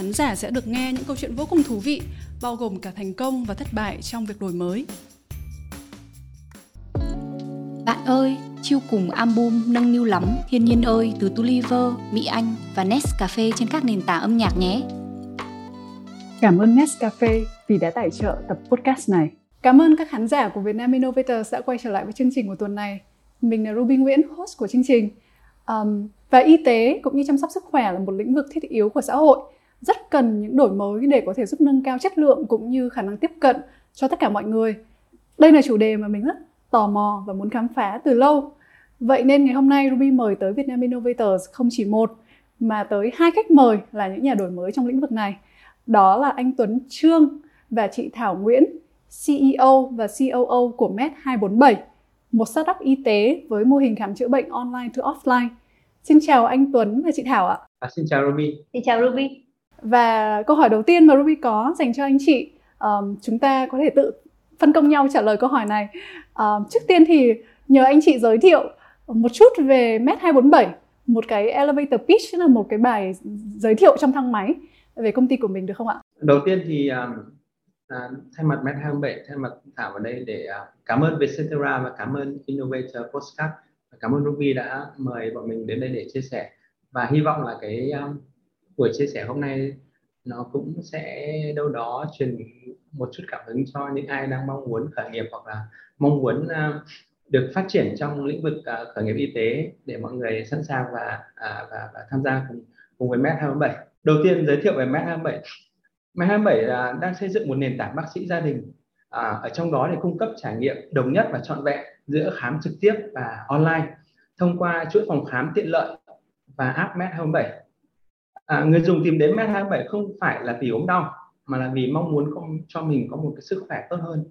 Khán giả sẽ được nghe những câu chuyện vô cùng thú vị, bao gồm cả thành công và thất bại trong việc đổi mới. Bạn ơi, chiêu cùng album Nâng niu lắm, Thiên nhiên ơi từ Tuliver, Mỹ Anh và Nescafe trên các nền tảng âm nhạc nhé. Cảm ơn Nescafe vì đã tài trợ tập podcast này. Cảm ơn các khán giả của Vietnam Innovators đã quay trở lại với chương trình của tuần này. Mình là Ruby Nguyễn, host của chương trình. Um, và y tế cũng như chăm sóc sức khỏe là một lĩnh vực thiết yếu của xã hội rất cần những đổi mới để có thể giúp nâng cao chất lượng cũng như khả năng tiếp cận cho tất cả mọi người. Đây là chủ đề mà mình rất tò mò và muốn khám phá từ lâu. Vậy nên ngày hôm nay Ruby mời tới Vietnam Innovators không chỉ một mà tới hai khách mời là những nhà đổi mới trong lĩnh vực này. Đó là anh Tuấn Trương và chị Thảo Nguyễn, CEO và COO của Med247, một startup y tế với mô hình khám chữa bệnh online to offline. Xin chào anh Tuấn và chị Thảo ạ. À, xin chào Ruby. Xin chào Ruby. Và câu hỏi đầu tiên mà Ruby có dành cho anh chị, um, chúng ta có thể tự phân công nhau trả lời câu hỏi này. Um, trước tiên thì nhờ anh chị giới thiệu một chút về Met 247, một cái elevator pitch, là một cái bài giới thiệu trong thang máy về công ty của mình được không ạ? Đầu tiên thì um, uh, thay mặt Met 247, thay mặt Thảo ở đây để uh, cảm ơn Vietcetera và cảm ơn Innovator Postcard cảm ơn Ruby đã mời bọn mình đến đây để chia sẻ và hy vọng là cái um, buổi chia sẻ hôm nay nó cũng sẽ đâu đó truyền một chút cảm hứng cho những ai đang mong muốn khởi nghiệp hoặc là mong muốn uh, được phát triển trong lĩnh vực uh, khởi nghiệp y tế để mọi người sẵn sàng và uh, và, và tham gia cùng cùng với Med 27. Đầu tiên giới thiệu về Med 27. Med 27 là đang xây dựng một nền tảng bác sĩ gia đình à, ở trong đó để cung cấp trải nghiệm đồng nhất và trọn vẹn giữa khám trực tiếp và online thông qua chuỗi phòng khám tiện lợi và app Med 27 à, người dùng tìm đến Med27 không phải là vì ốm đau mà là vì mong muốn có, cho mình có một cái sức khỏe tốt hơn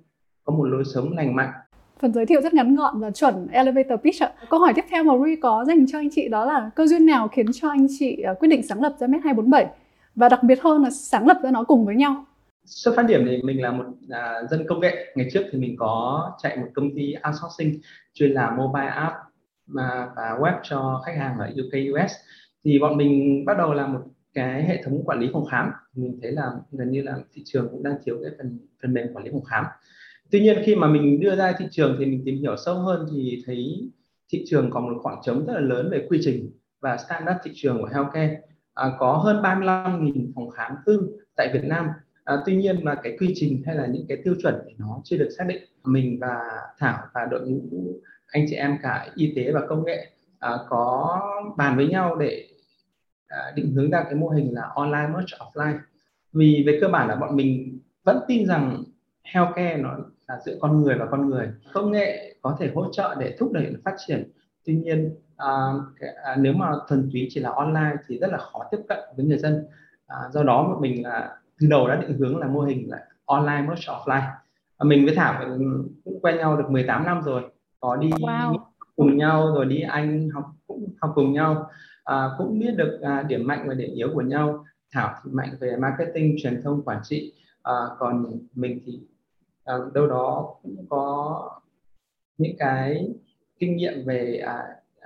có một lối sống lành mạnh phần giới thiệu rất ngắn gọn và chuẩn elevator pitch ạ. Câu hỏi tiếp theo mà Rui có dành cho anh chị đó là cơ duyên nào khiến cho anh chị à, quyết định sáng lập ra Med 247 và đặc biệt hơn là sáng lập ra nó cùng với nhau. Xuất phát điểm thì mình là một à, dân công nghệ. Ngày trước thì mình có chạy một công ty outsourcing chuyên làm mobile app mà và web cho khách hàng ở UK US thì bọn mình bắt đầu làm một cái hệ thống quản lý phòng khám. Mình thấy là gần như là thị trường cũng đang thiếu cái phần phần mềm quản lý phòng khám. Tuy nhiên khi mà mình đưa ra thị trường thì mình tìm hiểu sâu hơn thì thấy thị trường còn một khoảng trống rất là lớn về quy trình và standard thị trường của healthcare. À, có hơn 35.000 phòng khám tư tại Việt Nam. À, tuy nhiên mà cái quy trình hay là những cái tiêu chuẩn thì nó chưa được xác định. Mình và Thảo và đội ngũ anh chị em cả y tế và công nghệ à, có bàn với nhau để định hướng ra cái mô hình là online merge offline. Vì về cơ bản là bọn mình vẫn tin rằng healthcare nó là giữa con người và con người. Công nghệ có thể hỗ trợ để thúc đẩy phát triển. Tuy nhiên à, à, nếu mà thuần túy chỉ là online thì rất là khó tiếp cận với người dân. À, do đó bọn mình là từ đầu đã định hướng là mô hình là online merge offline. À, mình với Thảo cũng quen nhau được 18 năm rồi. Có đi wow. cùng nhau rồi đi Anh học cũng học cùng nhau à, cũng biết được à, điểm mạnh và điểm yếu của nhau. Thảo thì mạnh về marketing truyền thông quản trị. À, còn mình thì à, đâu đó cũng có những cái kinh nghiệm về à,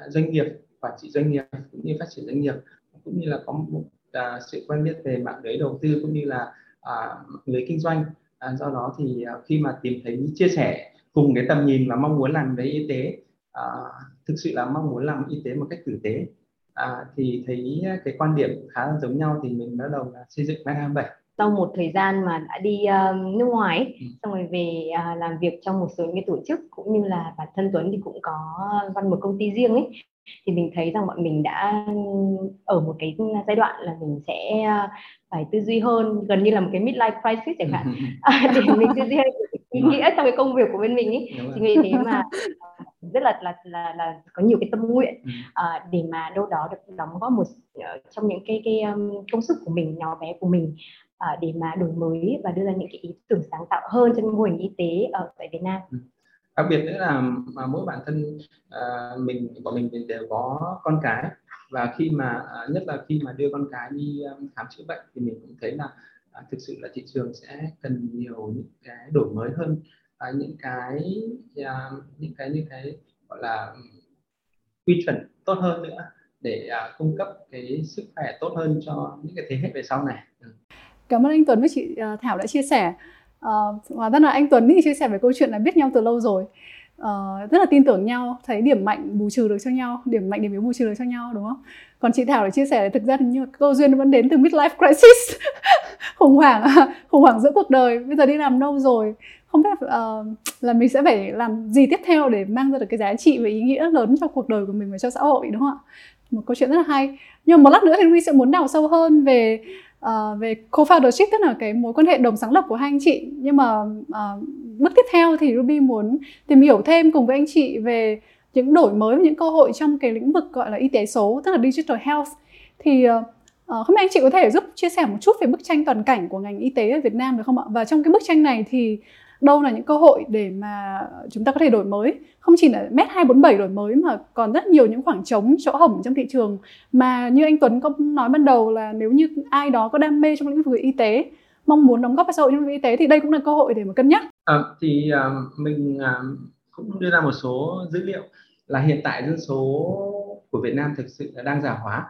doanh nghiệp quản trị doanh nghiệp cũng như phát triển doanh nghiệp. Cũng như là có một à, sự quen biết về mạng lưới đầu tư cũng như là à, lưới kinh doanh. À, do đó thì à, khi mà tìm thấy chia sẻ cùng cái tầm nhìn và mong muốn làm về y tế à, thực sự là mong muốn làm y tế một cách tử tế à, thì thấy cái quan điểm khá là giống nhau thì mình bắt đầu là xây dựng Med 27 sau một thời gian mà đã đi uh, nước ngoài ấy, ừ. xong rồi về uh, làm việc trong một số những cái tổ chức cũng như là bản thân Tuấn thì cũng có văn một công ty riêng ấy thì mình thấy rằng bọn mình đã ở một cái giai đoạn là mình sẽ phải tư duy hơn gần như là một cái midlife crisis chẳng hạn. Để mình tư duy hơn ý nghĩa trong cái công việc của bên mình ấy. Thì vì thế mà rất là là là, là có nhiều cái tâm nguyện uh, để mà đâu đó được đóng góp một uh, trong những cái cái um, công sức của mình nhỏ bé của mình uh, để mà đổi mới và đưa ra những cái ý tưởng sáng tạo hơn trong mô hình y tế ở tại Việt Nam. Ừ. Đặc biệt nữa là mà mỗi bản thân uh, mình bọn mình đều có con cái và khi mà uh, nhất là khi mà đưa con cái đi um, khám chữa bệnh thì mình cũng thấy là uh, thực sự là thị trường sẽ cần nhiều những cái đổi mới hơn À, à, những cái những cái như cái gọi là quy chuẩn tốt hơn nữa để à, cung cấp cái sức khỏe tốt hơn cho những cái thế hệ về sau này. Ừ. Cảm ơn anh Tuấn với chị Thảo đã chia sẻ. Uh, và rất là anh Tuấn thì chia sẻ về câu chuyện là biết nhau từ lâu rồi. Uh, rất là tin tưởng nhau, thấy điểm mạnh bù trừ được cho nhau, điểm mạnh điểm yếu bù trừ được cho nhau đúng không? Còn chị Thảo đã chia sẻ là thực ra như câu duyên vẫn đến từ midlife crisis, khủng hoảng khủng hoảng giữa cuộc đời. Bây giờ đi làm lâu rồi, không biết uh, là mình sẽ phải làm gì tiếp theo để mang ra được cái giá trị và ý nghĩa lớn cho cuộc đời của mình và cho xã hội đúng không ạ? Một câu chuyện rất là hay. Nhưng mà một lát nữa thì Ruby sẽ muốn đào sâu hơn về uh, về co-foundership tức là cái mối quan hệ đồng sáng lập của hai anh chị. Nhưng mà uh, bước tiếp theo thì Ruby muốn tìm hiểu thêm cùng với anh chị về những đổi mới và những cơ hội trong cái lĩnh vực gọi là y tế số tức là digital health thì uh, không biết anh chị có thể giúp chia sẻ một chút về bức tranh toàn cảnh của ngành y tế ở Việt Nam được không ạ? Và trong cái bức tranh này thì đâu là những cơ hội để mà chúng ta có thể đổi mới. Không chỉ là MET 247 đổi mới mà còn rất nhiều những khoảng trống chỗ hổng trong thị trường. Mà như anh Tuấn có nói ban đầu là nếu như ai đó có đam mê trong lĩnh vực y tế mong muốn đóng góp vào xã hội trong lĩnh vực y tế thì đây cũng là cơ hội để mà cân nhắc. À, thì à, mình à, cũng đưa ra một số dữ liệu là hiện tại dân số của Việt Nam thực sự là đang già hóa.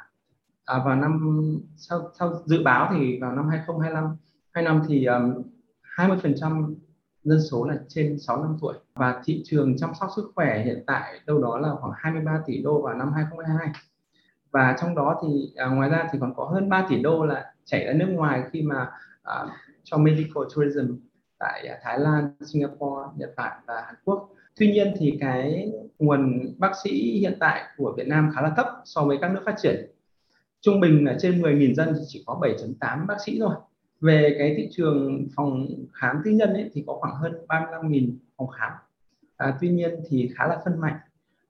À, vào năm sau sau dự báo thì vào năm 2025 hai năm thì à, um, 20% dân số là trên 6 năm tuổi và thị trường chăm sóc sức khỏe hiện tại đâu đó là khoảng 23 tỷ đô vào năm 2022 và trong đó thì à, ngoài ra thì còn có hơn 3 tỷ đô là chảy ra nước ngoài khi mà à, cho medical tourism tại à, Thái Lan, Singapore, Nhật Bản và Hàn Quốc. Tuy nhiên thì cái nguồn bác sĩ hiện tại của Việt Nam khá là thấp so với các nước phát triển. Trung bình là trên 10.000 dân thì chỉ có 7.8 bác sĩ thôi về cái thị trường phòng khám tư nhân ấy, thì có khoảng hơn 35.000 phòng khám. À, tuy nhiên thì khá là phân mạnh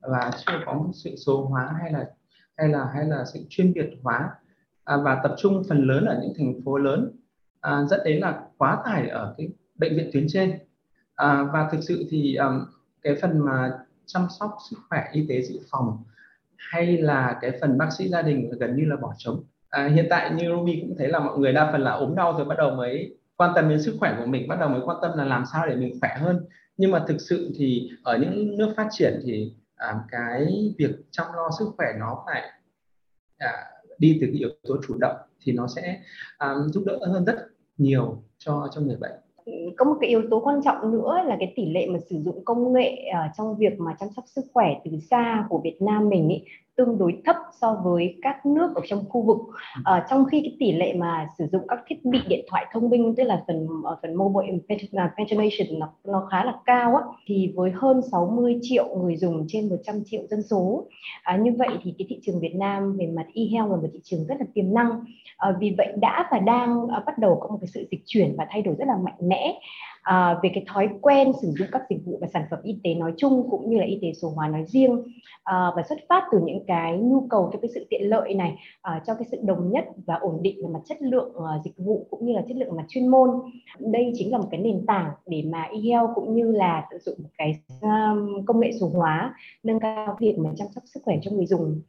và chưa có một sự số hóa hay là hay là hay là sự chuyên biệt hóa. À, và tập trung phần lớn ở những thành phố lớn. À, dẫn đến là quá tải ở cái bệnh viện tuyến trên. À, và thực sự thì um, cái phần mà chăm sóc sức khỏe y tế dự phòng hay là cái phần bác sĩ gia đình gần như là bỏ trống à, hiện tại như Ruby cũng thấy là mọi người đa phần là ốm đau rồi bắt đầu mới quan tâm đến sức khỏe của mình bắt đầu mới quan tâm là làm sao để mình khỏe hơn. Nhưng mà thực sự thì ở những nước phát triển thì à, cái việc chăm lo sức khỏe nó phải à, đi từ cái yếu tố chủ động thì nó sẽ à, giúp đỡ hơn rất nhiều cho cho người bệnh. Ừ, có một cái yếu tố quan trọng nữa là cái tỷ lệ mà sử dụng công nghệ uh, trong việc mà chăm sóc sức khỏe từ xa của Việt Nam mình ý, tương đối thấp so với các nước ở trong khu vực. Uh, trong khi cái tỷ lệ mà sử dụng các thiết bị điện thoại thông minh tức là phần uh, phần mobile penetration nó nó khá là cao á thì với hơn 60 triệu người dùng trên 100 triệu dân số uh, như vậy thì cái thị trường Việt Nam về mặt e-health là một thị trường rất là tiềm năng. Uh, vì vậy đã và đang uh, bắt đầu có một cái sự dịch chuyển và thay đổi rất là mạnh mẽ à, về cái thói quen sử dụng các dịch vụ và sản phẩm y tế nói chung cũng như là y tế số hóa nói riêng à, và xuất phát từ những cái nhu cầu cho cái sự tiện lợi này à, cho cái sự đồng nhất và ổn định về mặt chất lượng uh, dịch vụ cũng như là chất lượng mặt chuyên môn. Đây chính là một cái nền tảng để mà e-health cũng như là sử dụng một cái um, công nghệ số hóa nâng cao việc mà chăm sóc sức khỏe cho người dùng.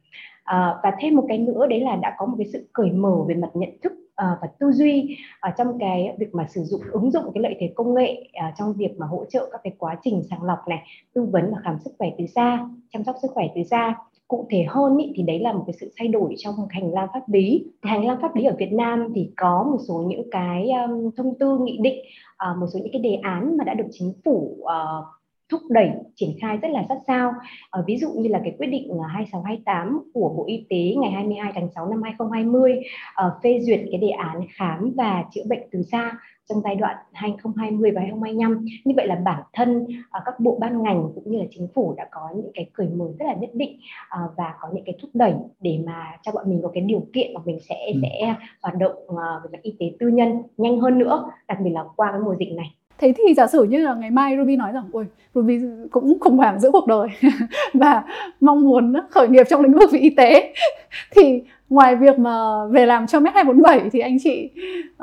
À, và thêm một cái nữa đấy là đã có một cái sự cởi mở về mặt nhận thức Ờ, và tư duy ở trong cái việc mà sử dụng ứng dụng cái lợi thế công nghệ ờ, trong việc mà hỗ trợ các cái quá trình sàng lọc này tư vấn và khám sức khỏe từ xa chăm sóc sức khỏe từ xa. Cụ thể hơn ý, thì đấy là một cái sự thay đổi trong hành lang pháp lý. Hành lang pháp lý ở Việt Nam thì có một số những cái um, thông tư nghị định uh, một số những cái đề án mà đã được chính phủ uh, thúc đẩy triển khai rất là sát sao. À, ví dụ như là cái quyết định 2628 của Bộ Y tế ngày 22 tháng 6 năm 2020 uh, phê duyệt cái đề án khám và chữa bệnh từ xa trong giai đoạn 2020 và 2025. Như vậy là bản thân các bộ ban ngành cũng như là chính phủ đã có những cái cởi mở rất là nhất định và có những cái thúc đẩy để mà cho bọn mình có cái điều kiện mà mình sẽ ừ. sẽ hoạt động uh, về mặt y tế tư nhân nhanh hơn nữa, đặc biệt là qua cái mùa dịch này thế thì giả sử như là ngày mai Ruby nói rằng ôi Ruby cũng khủng hoảng giữa cuộc đời và mong muốn khởi nghiệp trong lĩnh vực về y tế. Thì ngoài việc mà về làm cho Med 247 thì anh chị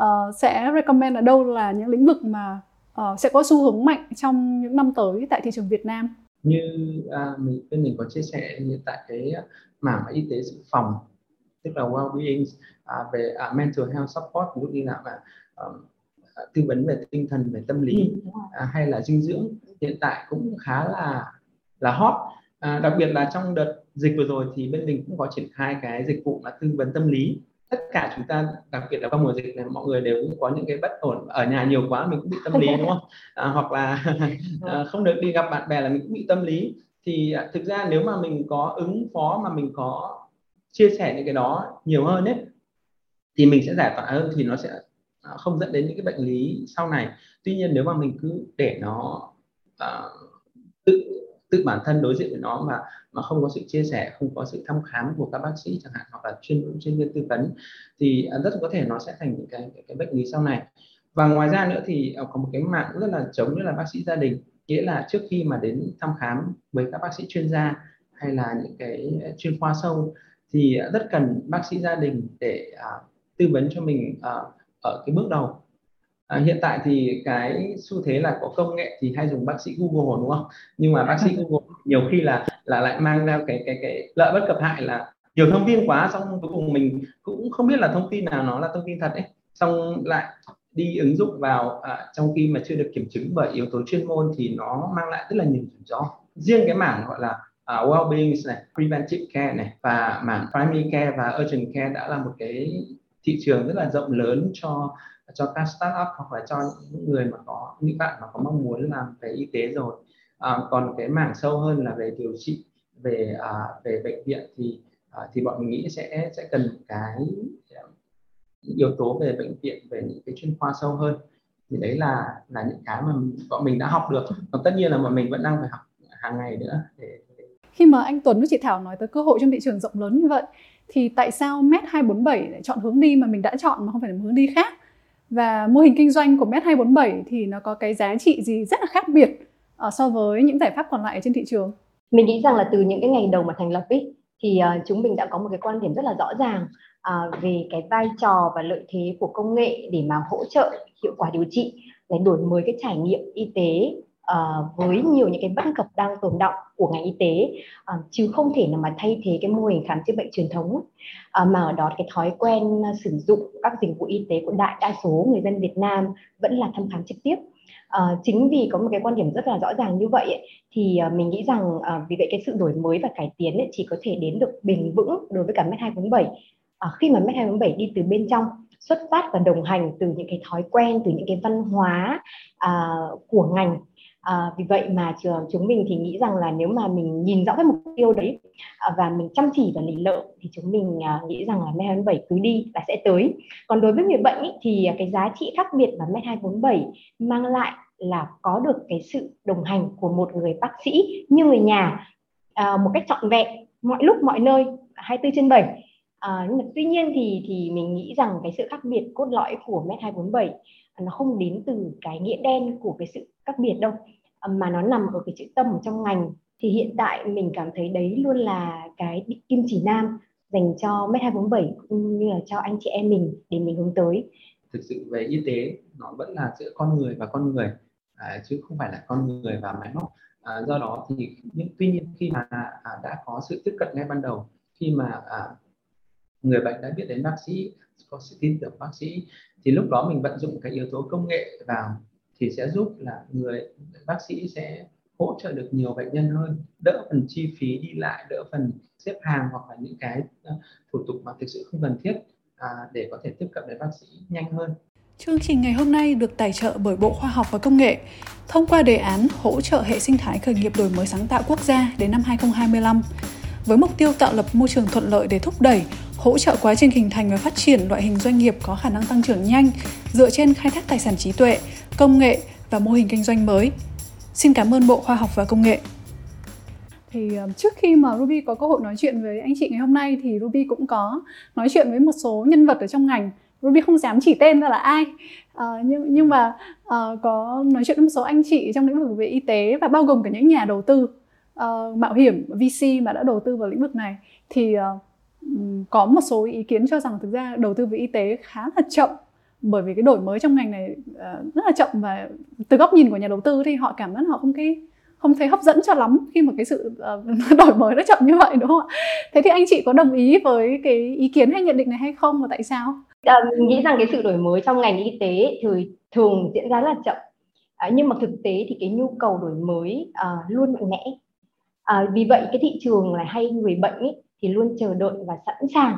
uh, sẽ recommend ở đâu là những lĩnh vực mà uh, sẽ có xu hướng mạnh trong những năm tới tại thị trường Việt Nam? Như uh, mình bên mình có chia sẻ như tại cái mảng y tế dự phòng tức là well-being uh, về uh, mental health support ví dụ như là uh, tư vấn về tinh thần về tâm lý ừ, à, hay là dinh dưỡng hiện tại cũng khá là là hot. À, đặc biệt là trong đợt dịch vừa rồi thì bên mình cũng có triển khai cái dịch vụ là tư vấn tâm lý. Tất cả chúng ta đặc biệt là trong mùa dịch này mọi người đều cũng có những cái bất ổn ở nhà nhiều quá mình cũng bị tâm lý đúng không? À, hoặc là à, không được đi gặp bạn bè là mình cũng bị tâm lý. Thì à, thực ra nếu mà mình có ứng phó mà mình có chia sẻ những cái đó nhiều hơn ấy thì mình sẽ giải tỏa hơn thì nó sẽ À, không dẫn đến những cái bệnh lý sau này. Tuy nhiên nếu mà mình cứ để nó uh, tự tự bản thân đối diện với nó mà mà không có sự chia sẻ không có sự thăm khám của các bác sĩ chẳng hạn hoặc là chuyên chuyên viên tư vấn thì à, rất có thể nó sẽ thành những cái, cái, cái bệnh lý sau này. Và ngoài ra nữa thì có một cái mạng rất là chống nữa là bác sĩ gia đình nghĩa là trước khi mà đến thăm khám với các bác sĩ chuyên gia hay là những cái chuyên khoa sâu thì rất cần bác sĩ gia đình để uh, tư vấn cho mình uh, ở cái bước đầu. À, hiện tại thì cái xu thế là có công nghệ thì hay dùng bác sĩ Google đúng không? Nhưng mà bác sĩ Google nhiều khi là là lại mang ra cái cái cái lợi bất cập hại là nhiều thông tin quá xong cuối cùng mình cũng không biết là thông tin nào nó là thông tin thật ấy. Xong lại đi ứng dụng vào à, trong khi mà chưa được kiểm chứng bởi yếu tố chuyên môn thì nó mang lại rất là nhiều rủi ro. Riêng cái mảng gọi là uh, well-being này, preventive care này và mảng primary care và urgent care đã là một cái thị trường rất là rộng lớn cho cho các startup hoặc là cho những người mà có những bạn mà có mong muốn làm về y tế rồi. À, còn cái mảng sâu hơn là về điều trị về à, về bệnh viện thì à, thì bọn mình nghĩ sẽ sẽ cần cái um, yếu tố về bệnh viện về những cái chuyên khoa sâu hơn. Thì đấy là là những cái mà bọn mình đã học được. Còn tất nhiên là bọn mình vẫn đang phải học hàng ngày nữa để, khi mà anh Tuấn với chị Thảo nói tới cơ hội trong thị trường rộng lớn như vậy thì tại sao Met 247 lại chọn hướng đi mà mình đã chọn mà không phải là một hướng đi khác? Và mô hình kinh doanh của Met 247 thì nó có cái giá trị gì rất là khác biệt ờ, so với những giải pháp còn lại trên thị trường? Mình nghĩ rằng là từ những cái ngày đầu mà thành lập ý, thì uh, chúng mình đã có một cái quan điểm rất là rõ ràng uh, về cái vai trò và lợi thế của công nghệ để mà hỗ trợ hiệu quả điều trị để đổi mới cái trải nghiệm y tế uh, với nhiều những cái bất cập đang tồn động của ngành y tế uh, chứ không thể nào mà thay thế cái mô hình khám chữa bệnh truyền thống uh, mà ở đó cái thói quen sử dụng các dịch vụ y tế của đại đa số người dân Việt Nam vẫn là thăm khám trực tiếp. Chính vì có một cái quan điểm rất là rõ ràng như vậy ấy, thì mình nghĩ rằng vì vậy cái sự đổi mới và cải tiến ấy, chỉ có thể đến được bền vững đối với cả Med 247 uh, khi mà Med 247 đi từ bên trong xuất phát và đồng hành từ những cái thói quen từ những cái văn hóa uh, của ngành À, vì vậy mà trường chúng mình thì nghĩ rằng là nếu mà mình nhìn rõ cái mục tiêu đấy à, và mình chăm chỉ và lì lợm thì chúng mình à, nghĩ rằng là Med 247 cứ đi là sẽ tới. Còn đối với người bệnh ý, thì à, cái giá trị khác biệt mà Med 247 mang lại là có được cái sự đồng hành của một người bác sĩ như người nhà à, một cách trọn vẹn mọi lúc mọi nơi 24 trên 7 à, nhưng mà tuy nhiên thì thì mình nghĩ rằng cái sự khác biệt cốt lõi của Med 247 à, nó không đến từ cái nghĩa đen của cái sự khác biệt đâu à, mà nó nằm ở cái chữ tâm ở trong ngành. Thì hiện tại mình cảm thấy đấy luôn là cái kim chỉ nam dành cho Med 247 cũng như là cho anh chị em mình để mình hướng tới. Thực sự về y tế nó vẫn là giữa con người và con người à, chứ không phải là con người và máy móc. À, do đó thì nhưng tuy nhiên khi mà à, đã có sự tiếp cận ngay ban đầu khi mà à, người bệnh đã biết đến bác sĩ có sự tin tưởng bác sĩ thì lúc đó mình vận dụng cái yếu tố công nghệ vào thì sẽ giúp là người bác sĩ sẽ hỗ trợ được nhiều bệnh nhân hơn. Đỡ phần chi phí đi lại đỡ phần xếp hàng hoặc là những cái ờ, thủ tục mà thực sự không cần thiết à, để có thể tiếp cận đến bác sĩ nhanh hơn. Chương trình ngày hôm nay được tài trợ bởi Bộ Khoa học và Công nghệ. Thông qua đề án hỗ trợ hệ sinh thái khởi nghiệp đổi mới sáng tạo quốc gia đến năm 2025 với mục tiêu tạo lập môi trường thuận lợi để thúc đẩy, hỗ trợ quá trình hình thành và phát triển loại hình doanh nghiệp có khả năng tăng trưởng nhanh dựa trên khai thác tài sản trí tuệ, công nghệ và mô hình kinh doanh mới. Xin cảm ơn Bộ Khoa học và Công nghệ. Thì ờ, trước khi mà Ruby có cơ hội nói chuyện với anh chị ngày hôm nay thì Ruby cũng có nói chuyện với một số nhân vật ở trong ngành Ruby không dám chỉ tên ra là ai à, nhưng nhưng mà à, có nói chuyện với một số anh chị trong lĩnh vực về y tế và bao gồm cả những nhà đầu tư uh, mạo hiểm VC mà đã đầu tư vào lĩnh vực này thì uh, có một số ý kiến cho rằng thực ra đầu tư về y tế khá là chậm bởi vì cái đổi mới trong ngành này uh, rất là chậm và từ góc nhìn của nhà đầu tư thì họ cảm giác họ không cái không thấy hấp dẫn cho lắm khi mà cái sự uh, đổi mới nó chậm như vậy đúng không ạ? Thế thì anh chị có đồng ý với cái ý kiến hay nhận định này hay không và tại sao? À, mình nghĩ rằng cái sự đổi mới trong ngành y tế thì thường diễn ra rất là chậm. À, nhưng mà thực tế thì cái nhu cầu đổi mới à, luôn mạnh mẽ. À, vì vậy cái thị trường là hay người bệnh ý, thì luôn chờ đợi và sẵn sàng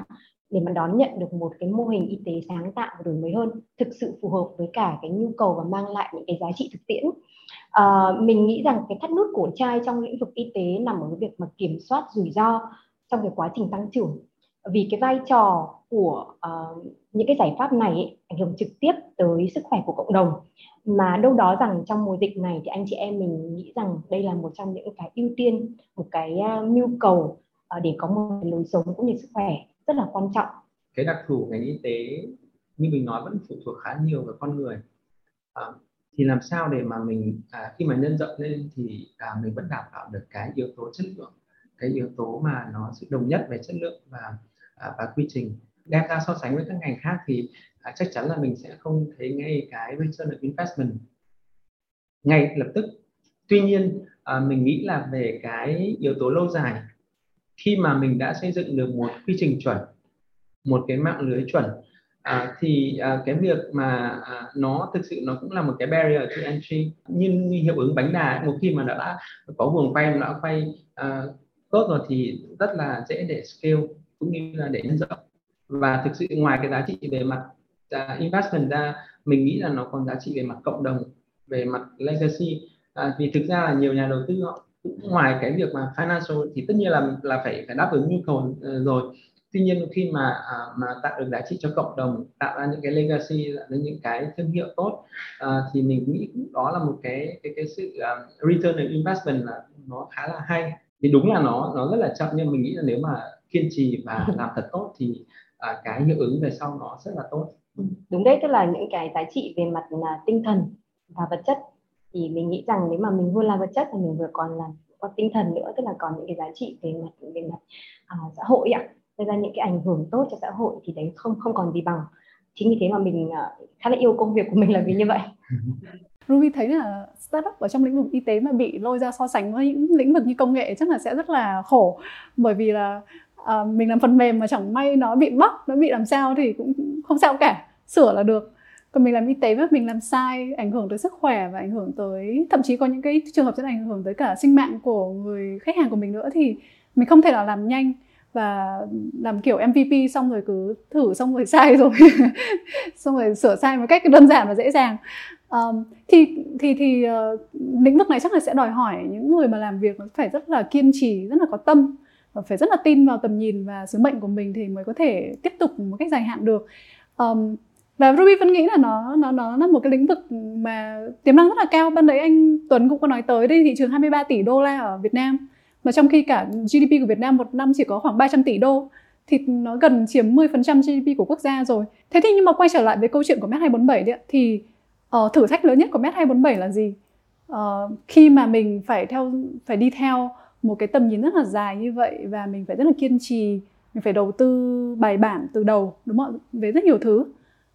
để mà đón nhận được một cái mô hình y tế sáng tạo và đổi mới hơn thực sự phù hợp với cả cái nhu cầu và mang lại những cái giá trị thực tiễn. À, mình nghĩ rằng cái thắt nút cổ trai trong lĩnh vực y tế nằm ở cái việc mà kiểm soát rủi ro trong cái quá trình tăng trưởng. Vì cái vai trò của uh, những cái giải pháp này ấy, ảnh hưởng trực tiếp tới sức khỏe của cộng đồng. Mà đâu đó rằng trong mùa dịch này thì anh chị em mình nghĩ rằng đây là một trong những cái ưu tiên một cái uh, nhu cầu uh, để có một lối sống cũng như sức khỏe rất là quan trọng. Cái đặc thù ngành y tế như mình nói vẫn phụ thuộc khá nhiều vào con người. À, thì làm sao để mà mình à, khi mà nhân rộng lên thì à, mình vẫn đảm bảo được cái yếu tố chất lượng cái yếu tố mà nó sự đồng nhất về chất lượng và à, và quy trình đem ra so sánh với các ngành khác thì à, chắc chắn là mình sẽ không thấy ngay cái return on investment ngay lập tức. Tuy nhiên à, mình nghĩ là về cái yếu tố lâu dài khi mà mình đã xây dựng được một quy trình chuẩn một cái mạng lưới chuẩn à, thì à, cái việc mà à, nó thực sự nó cũng là một cái barrier to entry. Như, như hiệu ứng bánh đà một khi mà đã, đã có vườn quay đã quay à, tốt rồi thì rất là dễ để scale cũng như là để nhân rộng và thực sự ngoài cái giá trị về mặt uh, investment ra mình nghĩ là nó còn giá trị về mặt cộng đồng về mặt legacy. À, vì thực ra là nhiều nhà đầu tư họ cũng ngoài cái việc mà financial thì tất nhiên là là phải phải đáp ứng nhu cầu uh, rồi. Tuy nhiên khi mà à, mà tạo được giá trị cho cộng đồng tạo ra những cái legacy ra những cái thương hiệu tốt à, thì mình nghĩ đó là một cái cái cái sự um, return on investment là nó khá là hay. Thì đúng là nó nó rất là chậm nhưng mình nghĩ là nếu mà kiên trì và làm thật tốt thì à, cái hiệu ứng về sau nó rất là tốt. Ừ, đúng đấy tức là những cái giá trị về mặt là tinh thần và vật chất. Thì mình nghĩ rằng nếu mà mình vừa làm vật chất thì mình vừa còn là có tinh thần nữa tức là còn những cái giá trị về mặt về mặt uh, xã hội ạ. Gây ra những cái ảnh hưởng tốt cho xã hội thì đấy không không còn gì bằng. Chính vì thế mà mình uh, khá là yêu công việc của mình là vì như vậy. Ruby thấy là startup ở trong lĩnh vực y tế mà bị lôi ra so sánh với những lĩnh vực như công nghệ chắc là sẽ rất là khổ. Bởi vì là uh, mình làm phần mềm mà chẳng may nó bị mắc nó bị làm sao thì cũng không sao cả sửa là được. Còn mình làm y tế mà mình làm sai ảnh hưởng tới sức khỏe và ảnh hưởng tới thậm chí có những cái trường hợp sẽ ảnh hưởng tới cả sinh mạng của người khách hàng của mình nữa thì mình không thể nào làm nhanh và làm kiểu MVP xong rồi cứ thử xong rồi sai rồi. Xong rồi sửa sai một cách đơn giản và dễ dàng. Um, thì thì thì uh, lĩnh vực này chắc là sẽ đòi hỏi những người mà làm việc phải rất là kiên trì rất là có tâm. Ờ, phải rất là tin vào tầm nhìn và sứ mệnh của mình thì mới có thể tiếp tục một cách dài hạn được um, và Ruby vẫn nghĩ là nó nó nó là một cái lĩnh vực mà tiềm năng rất là cao ban đấy anh Tuấn cũng có nói tới đây thị trường 23 tỷ đô la ở Việt Nam mà trong khi cả GDP của Việt Nam một năm chỉ có khoảng 300 tỷ đô thì nó gần chiếm 10% GDP của quốc gia rồi. Thế thì nhưng mà quay trở lại với câu chuyện của MET 247 đấy, thì uh, thử thách lớn nhất của MET 247 là gì? Uh, khi mà mình phải theo phải đi theo một cái tầm nhìn rất là dài như vậy và mình phải rất là kiên trì, mình phải đầu tư bài bản từ đầu đúng không? Về rất nhiều thứ.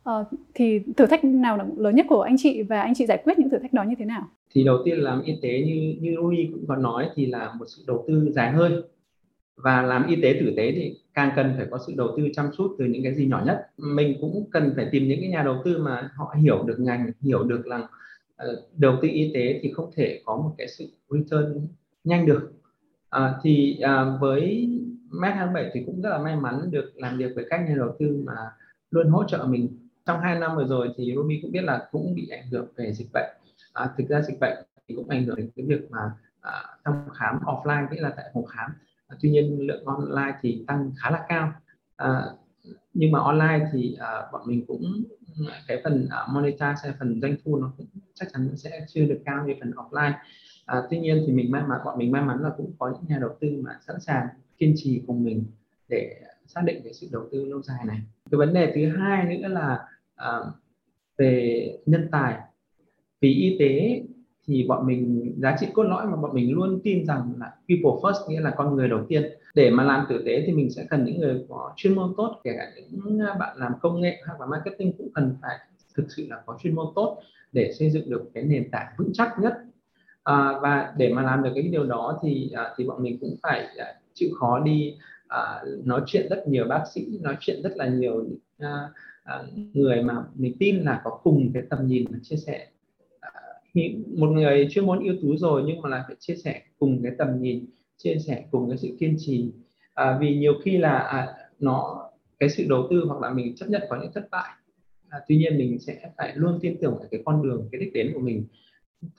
Uh, thì thử thách nào là lớn nhất của anh chị và anh chị giải quyết những thử thách đó như thế nào? thì đầu tiên làm y tế như như Rui cũng có nói thì là một sự đầu tư dài hơi và làm y tế tử tế thì càng cần phải có sự đầu tư chăm chút từ những cái gì nhỏ nhất mình cũng cần phải tìm những cái nhà đầu tư mà họ hiểu được ngành hiểu được là uh, ờ, đầu tư y tế thì không thể có một cái sự return nhanh được à, thì à, với Med 27 thì cũng rất là may mắn được làm việc với các nhà đầu tư mà luôn hỗ trợ mình. Trong hai năm vừa rồi thì Ruby cũng biết là cũng bị ảnh hưởng về dịch bệnh. À, thực ra dịch bệnh thì cũng ảnh hưởng đến cái việc mà à, thăm khám offline nghĩa là tại phòng khám. À, tuy nhiên lượng online thì tăng khá là cao. À, nhưng mà online thì à, bọn mình cũng cái phần uh, monetize phần doanh thu nó cũng chắc chắn sẽ chưa được cao như phần offline à, tuy nhiên thì mình may mắn bọn mình may mắn là cũng có những nhà đầu tư mà sẵn sàng kiên trì cùng mình để xác định cái sự đầu tư lâu dài này. Cái vấn đề thứ hai nữa là à, về nhân tài. Vì y tế thì bọn mình giá trị cốt lõi mà bọn mình luôn tin rằng là people first nghĩa là con người đầu tiên. Để mà làm tử tế thì mình sẽ cần những người có chuyên môn tốt kể cả những bạn làm công nghệ hoặc là marketing cũng cần phải thực sự là có chuyên môn tốt để xây dựng được cái nền tảng vững chắc nhất à, và để mà làm được cái điều đó thì à, thì bọn mình cũng phải à, chịu khó đi à, nói chuyện rất nhiều bác sĩ nói chuyện rất là nhiều à, à, người mà mình tin là có cùng cái tầm nhìn và chia sẻ. À, một người chuyên môn ưu tú rồi nhưng mà là phải chia sẻ cùng cái tầm nhìn chia sẻ cùng cái sự kiên trì. À, vì nhiều khi là à, nó cái sự đầu tư hoặc là mình chấp nhận có những thất bại à, tuy nhiên mình sẽ phải luôn tin tưởng ở cái con đường cái đích đến của mình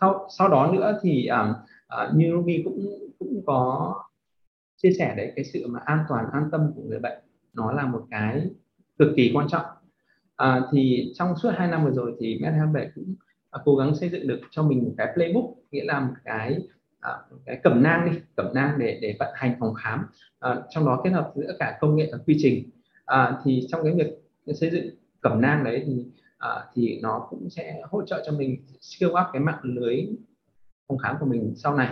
sau sau đó nữa thì um, uh, như Ruby cũng cũng có chia sẻ đấy cái sự mà an toàn an tâm của người bệnh nó là một cái cực kỳ quan trọng. À, thì trong suốt hai năm vừa rồi thì MedHelp cũng à, cố gắng xây dựng được cho mình một cái playbook nghĩa là một cái à, cái cẩm nang đi cẩm nang để để vận hành phòng khám. À, trong đó kết hợp giữa cả công nghệ và quy trình. À, thì trong cái việc xây dựng cẩm nang đấy thì à, thì nó cũng sẽ hỗ trợ cho mình skill up cái mạng lưới phòng khám của mình sau này.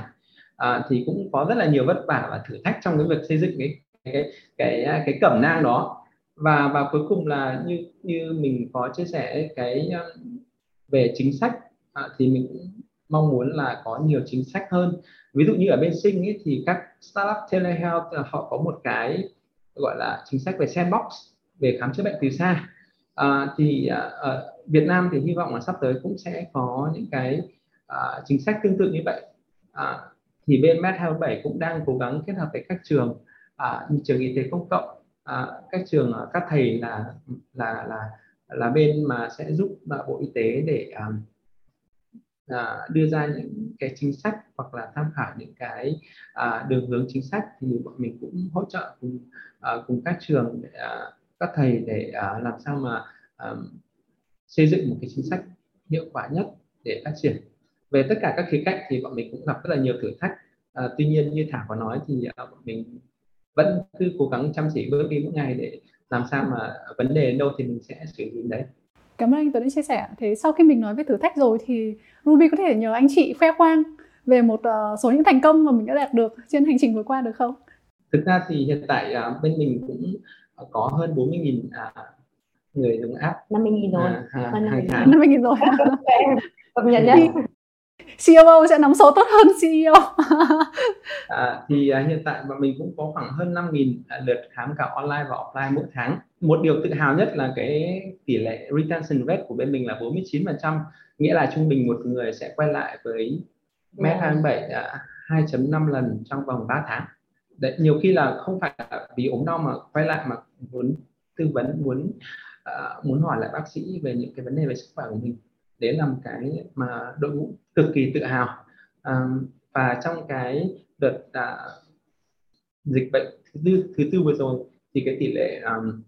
À, thì cũng có rất là nhiều vất vả và thử thách trong cái việc xây dựng cái cái cái cái cẩm nang đó. Và và cuối cùng là như như mình có chia sẻ cái ờ, về chính sách à, thì mình cũng mong muốn là có nhiều chính sách hơn. Ví dụ như ở bên sinh ấy, thì các startup telehealth họ có một cái gọi là chính sách về sandbox về khám chữa bệnh từ xa à, thì à, ở Việt Nam thì hy vọng là sắp tới cũng sẽ có những cái à, chính sách tương tự như vậy. À, thì bên Med27 cũng đang cố gắng kết hợp với các trường à, như trường y tế công cộng. À, các trường à, các thầy là là là là bên mà sẽ giúp bộ y tế để à, à, đưa ra những cái chính sách hoặc là tham khảo những cái à, đường hướng chính sách thì bọn mình cũng hỗ trợ cùng à, cùng các trường để, à, các thầy để à, làm sao mà à, xây dựng một cái chính sách hiệu quả nhất để phát triển về tất cả các khía cạnh thì bọn mình cũng gặp rất là nhiều thử thách à, tuy nhiên như thảo có nói thì bọn mình vẫn cứ cố gắng chăm chỉ bước đi mỗi ngày để làm sao mà vấn đề đâu thì mình sẽ xử lý đấy Cảm ơn anh Tuấn đã chia sẻ. Thế sau khi mình nói về thử thách rồi thì Ruby có thể nhờ anh chị khoe khoang về một uh, số những thành công mà mình đã đạt được trên hành trình vừa qua được không? Thực ra thì hiện tại uh, bên mình cũng có hơn 40.000 uh, người dùng app 50.000 rồi à, à, Hơn hàng 50.000. tháng 50.000 rồi. cập nhật nhé CEO sẽ nắm số tốt hơn CEO. À, thì à, hiện tại bọn mình cũng có khoảng hơn 5.000 à, lượt khám cả online và offline mỗi tháng. Một điều tự hào nhất là cái tỷ lệ retention rate của bên mình là 49%, nghĩa là trung bình một người sẽ quay lại với Med27 à, 2.5 lần trong vòng 3 tháng. Đấy, nhiều khi là không phải vì ốm đau mà quay lại mà muốn tư vấn, muốn uh, muốn hỏi lại bác sĩ về những cái vấn đề về sức khỏe của mình. Đấy là một cái mà đội ngũ cực kỳ tự hào. um, và trong cái đợt uh, dịch bệnh thứ tư, thứ tư vừa rồi thì cái tỷ lệ um,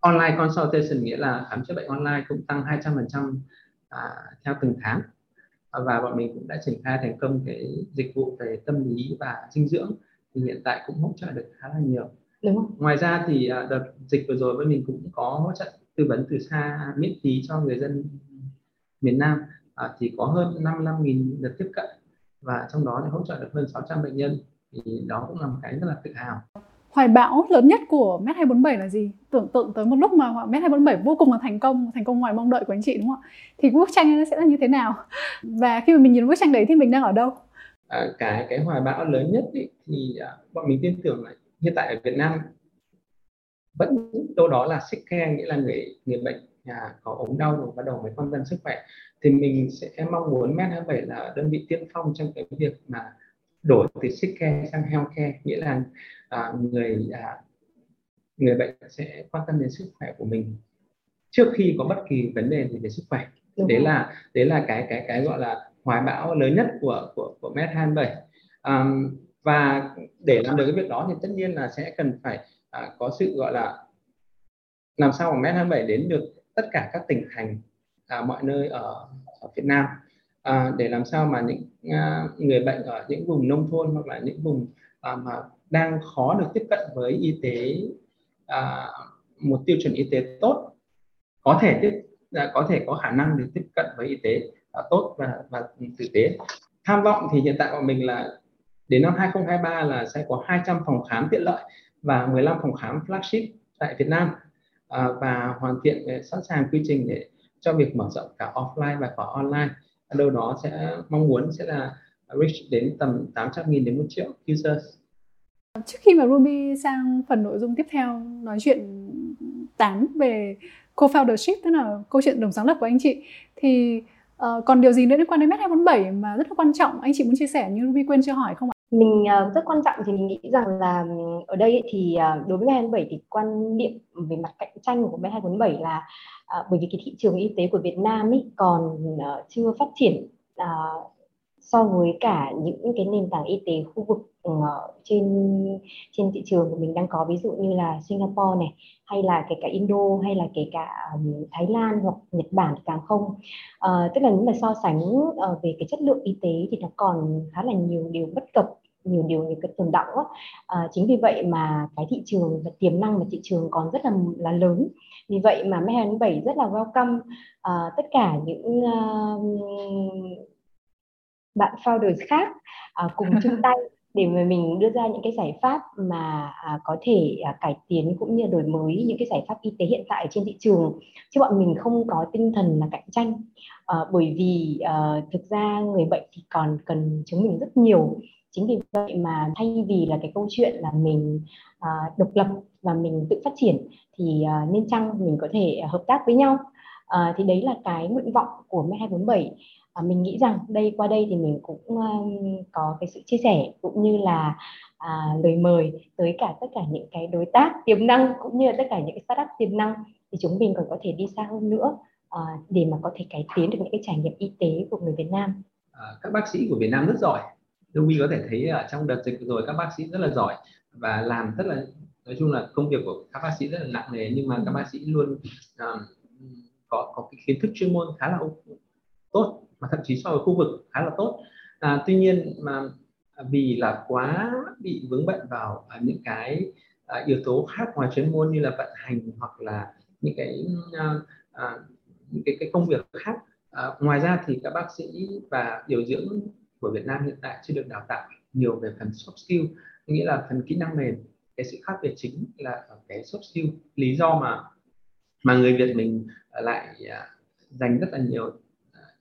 online consultation nghĩa là khám chữa bệnh online cũng tăng 200% à, theo từng tháng và bọn mình cũng đã triển khai thành công cái dịch vụ về tâm lý và dinh dưỡng thì hiện tại cũng hỗ trợ được khá là nhiều đúng không ngoài ra thì à, đợt dịch vừa rồi bên mình cũng có hỗ trợ tư vấn từ xa miễn phí cho người dân miền Nam à, thì có hơn 55.000 lượt tiếp cận và trong đó thì hỗ trợ được hơn 600 bệnh nhân thì đó cũng là một cái rất là tự hào Hoài bão lớn nhất của Med247 là gì? Tưởng tượng tới một lúc mà Med247 vô cùng là thành công, thành công ngoài mong đợi của anh chị đúng không ạ? Thì bức tranh nó sẽ là như thế nào? Và khi mà mình nhìn bức tranh đấy thì mình đang ở đâu? À, cái cái hoài bão lớn nhất ý, thì à, bọn mình tin tưởng là hiện tại ở Việt Nam vẫn đâu đó là sick care nghĩa là người người bệnh à, có ốm đau và bắt đầu mới quan tâm sức khỏe. Thì mình sẽ mong muốn Med27 là đơn vị tiên phong trong cái việc mà đổi từ sick care sang health care nghĩa là à, người à, người bệnh sẽ quan tâm đến sức khỏe của mình trước khi có bất kỳ vấn đề gì về sức khỏe. Đấy là đấy là cái cái cái gọi là hoài bão lớn nhất của của của Met 27 um, và để làm được cái việc đó thì tất nhiên là sẽ cần phải à, có sự gọi là làm sao mà Met 27 đến được tất cả các tỉnh thành à, mọi nơi ở, ở Việt Nam. À, để làm sao mà những à, người bệnh ở những vùng nông thôn hoặc là những vùng à, mà đang khó được tiếp cận với y tế à, một tiêu chuẩn y tế tốt có thể tiếp à, có thể có khả năng được tiếp cận với y tế tốt và và thực tế. Tham vọng thì hiện tại của mình là đến năm 2023 là sẽ có 200 phòng khám tiện lợi và 15 phòng khám flagship tại Việt Nam. À, và hoàn thiện à, sẵn sàng quy trình để cho việc mở rộng cả offline và cả online. Đâu đó sẽ mong muốn sẽ là reach đến tầm 800.000 đến 1 triệu users. Trước khi mà Ruby sang phần nội dung tiếp theo nói chuyện tán về co-foundership tức là câu chuyện đồng sáng lập của anh chị thì uh, còn điều gì nữa liên quan đến Met 247 mà rất là quan trọng anh chị muốn chia sẻ như Ruby quên chưa hỏi không ạ? mình uh, rất quan trọng thì mình nghĩ rằng là ở đây thì uh, đối với ngày 27 thì quan niệm về mặt cạnh tranh của ngày 247 là uh, bởi vì cái thị trường y tế của Việt Nam ấy còn uh, chưa phát triển uh, so với cả những cái nền tảng y tế khu vực ờ, trên trên thị trường của mình đang có ví dụ như là Singapore này hay là kể cả Indo hay là kể cả um, Thái Lan hoặc Nhật Bản càng không uh, tức là nếu mà so sánh uh, về cái chất lượng y tế thì nó còn khá là nhiều điều bất cập nhiều điều những cái tồn động á. À, chính vì vậy mà cái thị trường và tiềm năng mà thị trường còn rất là là lớn vì vậy mà Mehan 7 rất là welcome à, tất cả những uh, bạn founders khác à, cùng chung tay để mà mình đưa ra những cái giải pháp mà à, có thể à, cải tiến cũng như đổi mới những cái giải pháp y tế hiện tại trên thị trường. Chứ bọn mình không có tinh thần là cạnh tranh à, bởi vì à, thực ra người bệnh thì còn cần chứng minh rất nhiều. Chính vì vậy mà thay vì là cái câu chuyện là mình à, độc lập và mình tự phát triển thì à, nên chăng mình có thể hợp tác với nhau. À, thì đấy là cái nguyện vọng của Me247 và mình nghĩ rằng đây qua đây thì mình cũng um, có cái sự chia sẻ cũng như là à, lời mời tới cả tất cả những cái đối tác tiềm năng cũng như là tất cả những cái startup tiềm năng thì chúng mình còn có thể đi xa hơn nữa à, để mà có thể cải tiến được những cái trải nghiệm y tế của người Việt Nam. À, các bác sĩ của Việt Nam rất giỏi. Ruby có thể thấy ở trong đợt dịch rồi các bác sĩ rất là giỏi và làm rất là nói chung là công việc của các bác sĩ rất là nặng nề nhưng mà các ừ. bác sĩ luôn um, có có cái kiến thức chuyên môn khá là tốt mà thậm chí so với khu vực khá là tốt. À, tuy nhiên mà à, vì là quá bị vướng bận vào à, những cái à, yếu tố khác ngoài chuyên môn như là vận hành hoặc là những cái à, những cái, cái công việc khác à, ngoài ra thì các bác sĩ và điều dưỡng của Việt Nam hiện tại chưa được đào tạo nhiều về phần soft skill nghĩa là phần kỹ năng mềm. Cái sự khác biệt chính là cái soft skill lý do mà mà người Việt mình lại dành rất là nhiều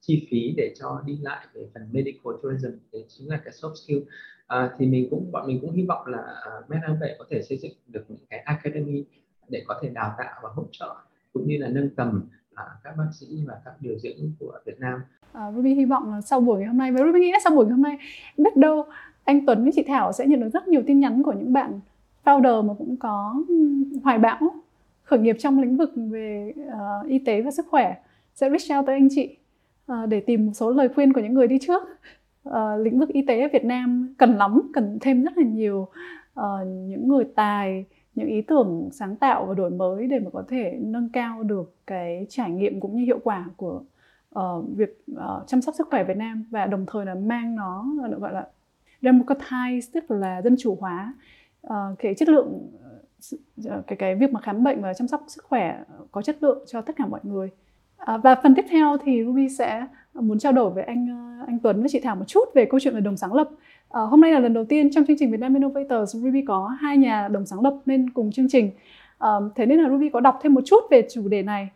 chi phí để cho đi lại về phần medical tourism để chính là cái soft skill. À, thì mình cũng bọn mình cũng hy vọng là uh, Med có thể xây dựng được những cái academy để có thể đào tạo và hỗ trợ cũng như là nâng tầm uh, các bác sĩ và các điều dưỡng của Việt Nam. À, Ruby hy vọng là sau buổi ngày hôm nay và Ruby nghĩ là sau buổi ngày hôm nay biết đâu anh Tuấn với chị Thảo sẽ nhận được rất nhiều tin nhắn của những bạn founder mà cũng có hoài bão khởi nghiệp trong lĩnh vực về uh, y tế và sức khỏe. Sẽ reach out tới anh chị. Ờ, để tìm một số lời khuyên của những người đi trước. Uh, lĩnh vực y tế ở Việt Nam cần lắm cần thêm rất là nhiều uh, những người tài những ý tưởng sáng tạo và đổi mới để mà có thể nâng cao được cái trải nghiệm cũng như hiệu quả của uh, việc uh, chăm sóc sức khỏe Việt Nam và đồng thời là mang nó gọi là democratize tức là dân chủ hóa. Uh, cái chất lượng cái cái việc mà khám bệnh và chăm sóc sức khỏe có chất lượng cho tất cả mọi người. Ờ, và phần tiếp theo thì Ruby sẽ muốn trao đổi với anh ờ, anh Tuấn với chị Thảo một chút về câu chuyện về đồng sáng lập. À, hôm nay là lần đầu tiên trong chương trình Việt Nam Innovators Ruby có hai nhà đồng sáng lập lên cùng chương trình. À, thế nên là Ruby có đọc thêm một chút về chủ đề này.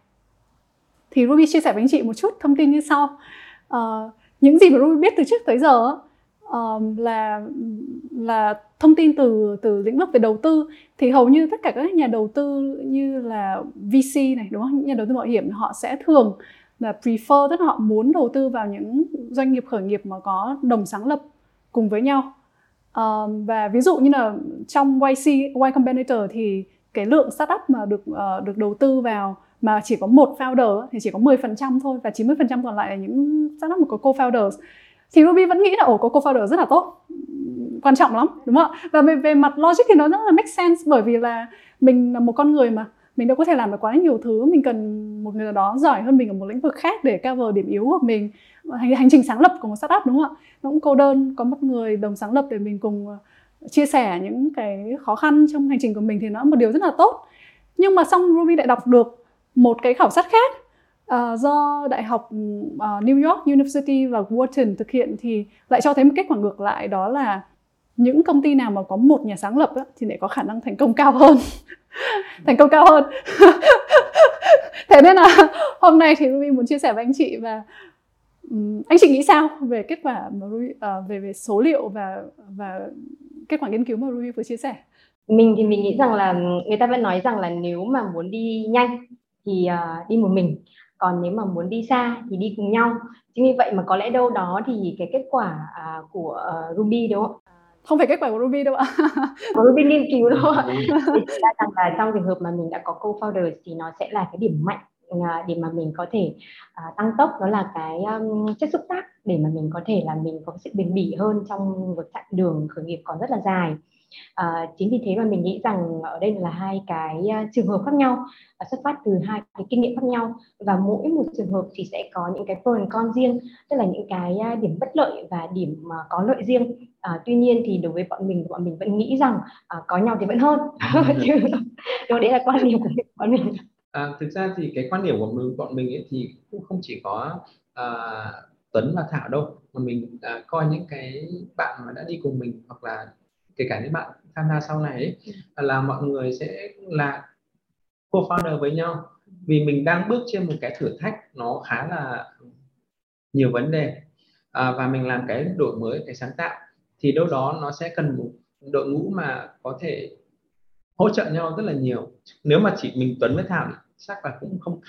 Thì Ruby chia sẻ với anh chị một chút thông tin như sau. À, những gì mà Ruby biết từ trước tới giờ um, là là thông tin từ từ lĩnh vực về đầu tư. Thì hầu như tất cả các nhà đầu tư như là VC này đúng không? Nhà đầu tư mạo hiểm họ sẽ thường là prefer tức là họ muốn đầu tư vào những doanh nghiệp khởi nghiệp mà có đồng sáng lập cùng với nhau. Um, và ví dụ như là trong YC Y Combinator thì cái lượng startup mà được uh, được đầu tư vào mà chỉ có một founder thì chỉ có 10% thôi và 90% còn lại là những startup mà có co-founders thì Ruby vẫn nghĩ là ổ có co-founder rất là tốt. Quan trọng lắm đúng không ạ? Và về, về mặt logic thì nó rất là make sense bởi vì là mình là một con người mà. Mình đâu có thể làm được quá nhiều thứ. Mình cần một người nào đó giỏi hơn mình ở một lĩnh vực khác để cover điểm yếu của mình. Hành, hành trình sáng lập của một startup đúng không ạ? Nó cũng cô đơn có một người đồng sáng lập để mình cùng ờ, chia sẻ những cái khó khăn trong hành trình của mình thì nó là một điều rất là tốt. Nhưng mà xong Ruby lại đọc được một cái khảo sát khác uh, do đại học uh, New York University và Wharton thực hiện thì lại cho thấy một kết quả ngược lại đó là những công ty nào mà có một nhà sáng lập á, thì lại có khả năng thành công cao hơn. Thành công cao hơn. Thế nên là hôm nay thì Ruby muốn chia sẻ với anh chị và um, anh chị nghĩ sao về kết quả mà Ruby, uh, về về số liệu và và kết quả nghiên cứu mà Ruby vừa chia sẻ? Mình thì mình nghĩ rằng là ừ, người ta vẫn nói rằng là nếu mà muốn đi nhanh thì uh, đi một mình còn nếu mà muốn đi xa thì đi cùng nhau. Chính vì vậy mà có lẽ đâu đó thì cái kết quả uh, của uh, Ruby đúng không không phải kết quả của Ruby đâu ạ. Của Ruby nghiên cứu đâu ạ? Thì ra rằng là trong trường hợp mà mình đã có co-founder thì nó sẽ là cái điểm mạnh để mà mình có thể uh, tăng tốc. Đó là cái um, chất xúc tác để mà mình có thể là mình có sự bền bỉ hơn trong một chặng đường khởi nghiệp còn rất là dài À, chính vì thế mà mình nghĩ rằng ở đây là hai cái uh, trường hợp khác nhau và xuất phát từ hai cái kinh nghiệm khác nhau. Và mỗi một trường hợp thì sẽ có những cái pro and con riêng tức là những cái điểm bất lợi và điểm uh, có lợi riêng. À, tuy nhiên thì đối với bọn mình bọn mình vẫn nghĩ rằng uh, có nhau thì vẫn hơn. Chứ đó đấy là quan điểm của bọn mình. À, thực ra thì cái quan điểm của mình bọn mình ấy thì cũng không chỉ có uh, Tuấn và Thảo đâu mà mình uh, coi những cái bạn mà đã đi cùng mình hoặc là kể cả những bạn tham gia sau này ấy, là mọi người sẽ là co-founder với nhau. Vì mình đang bước trên một cái thử thách nó khá là nhiều vấn đề à, và mình làm cái đổi mới cái sáng tạo thì đâu đó nó sẽ cần một đội ngũ mà có thể hỗ trợ nhau rất là nhiều. Nếu mà chỉ mình Tuấn với Thảo thì chắc là cũng không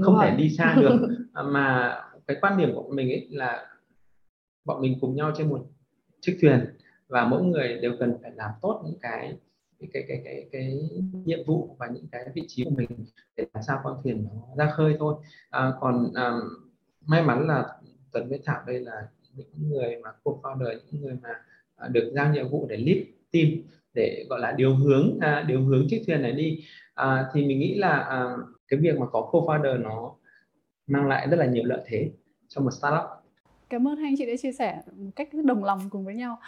không thể đi xa được. À, mà cái quan điểm của mình ấy là bọn mình cùng nhau trên một chiếc thuyền và mỗi người đều cần phải làm tốt những cái cái cái cái cái, cái nhiệm vụ và những cái vị trí của mình để làm sao con thuyền nó ra khơi thôi. À, còn à, may mắn là Tuấn với Thảo đây là những người mà co-founder những người mà à, được giao nhiệm vụ để lead team để gọi là điều hướng à, điều hướng chiếc thuyền này đi. À, thì mình nghĩ là à, cái việc mà có co-founder nó mang lại rất là nhiều lợi thế cho một startup. Cảm ơn hai anh chị đã chia sẻ một cách đồng lòng cùng với nhau.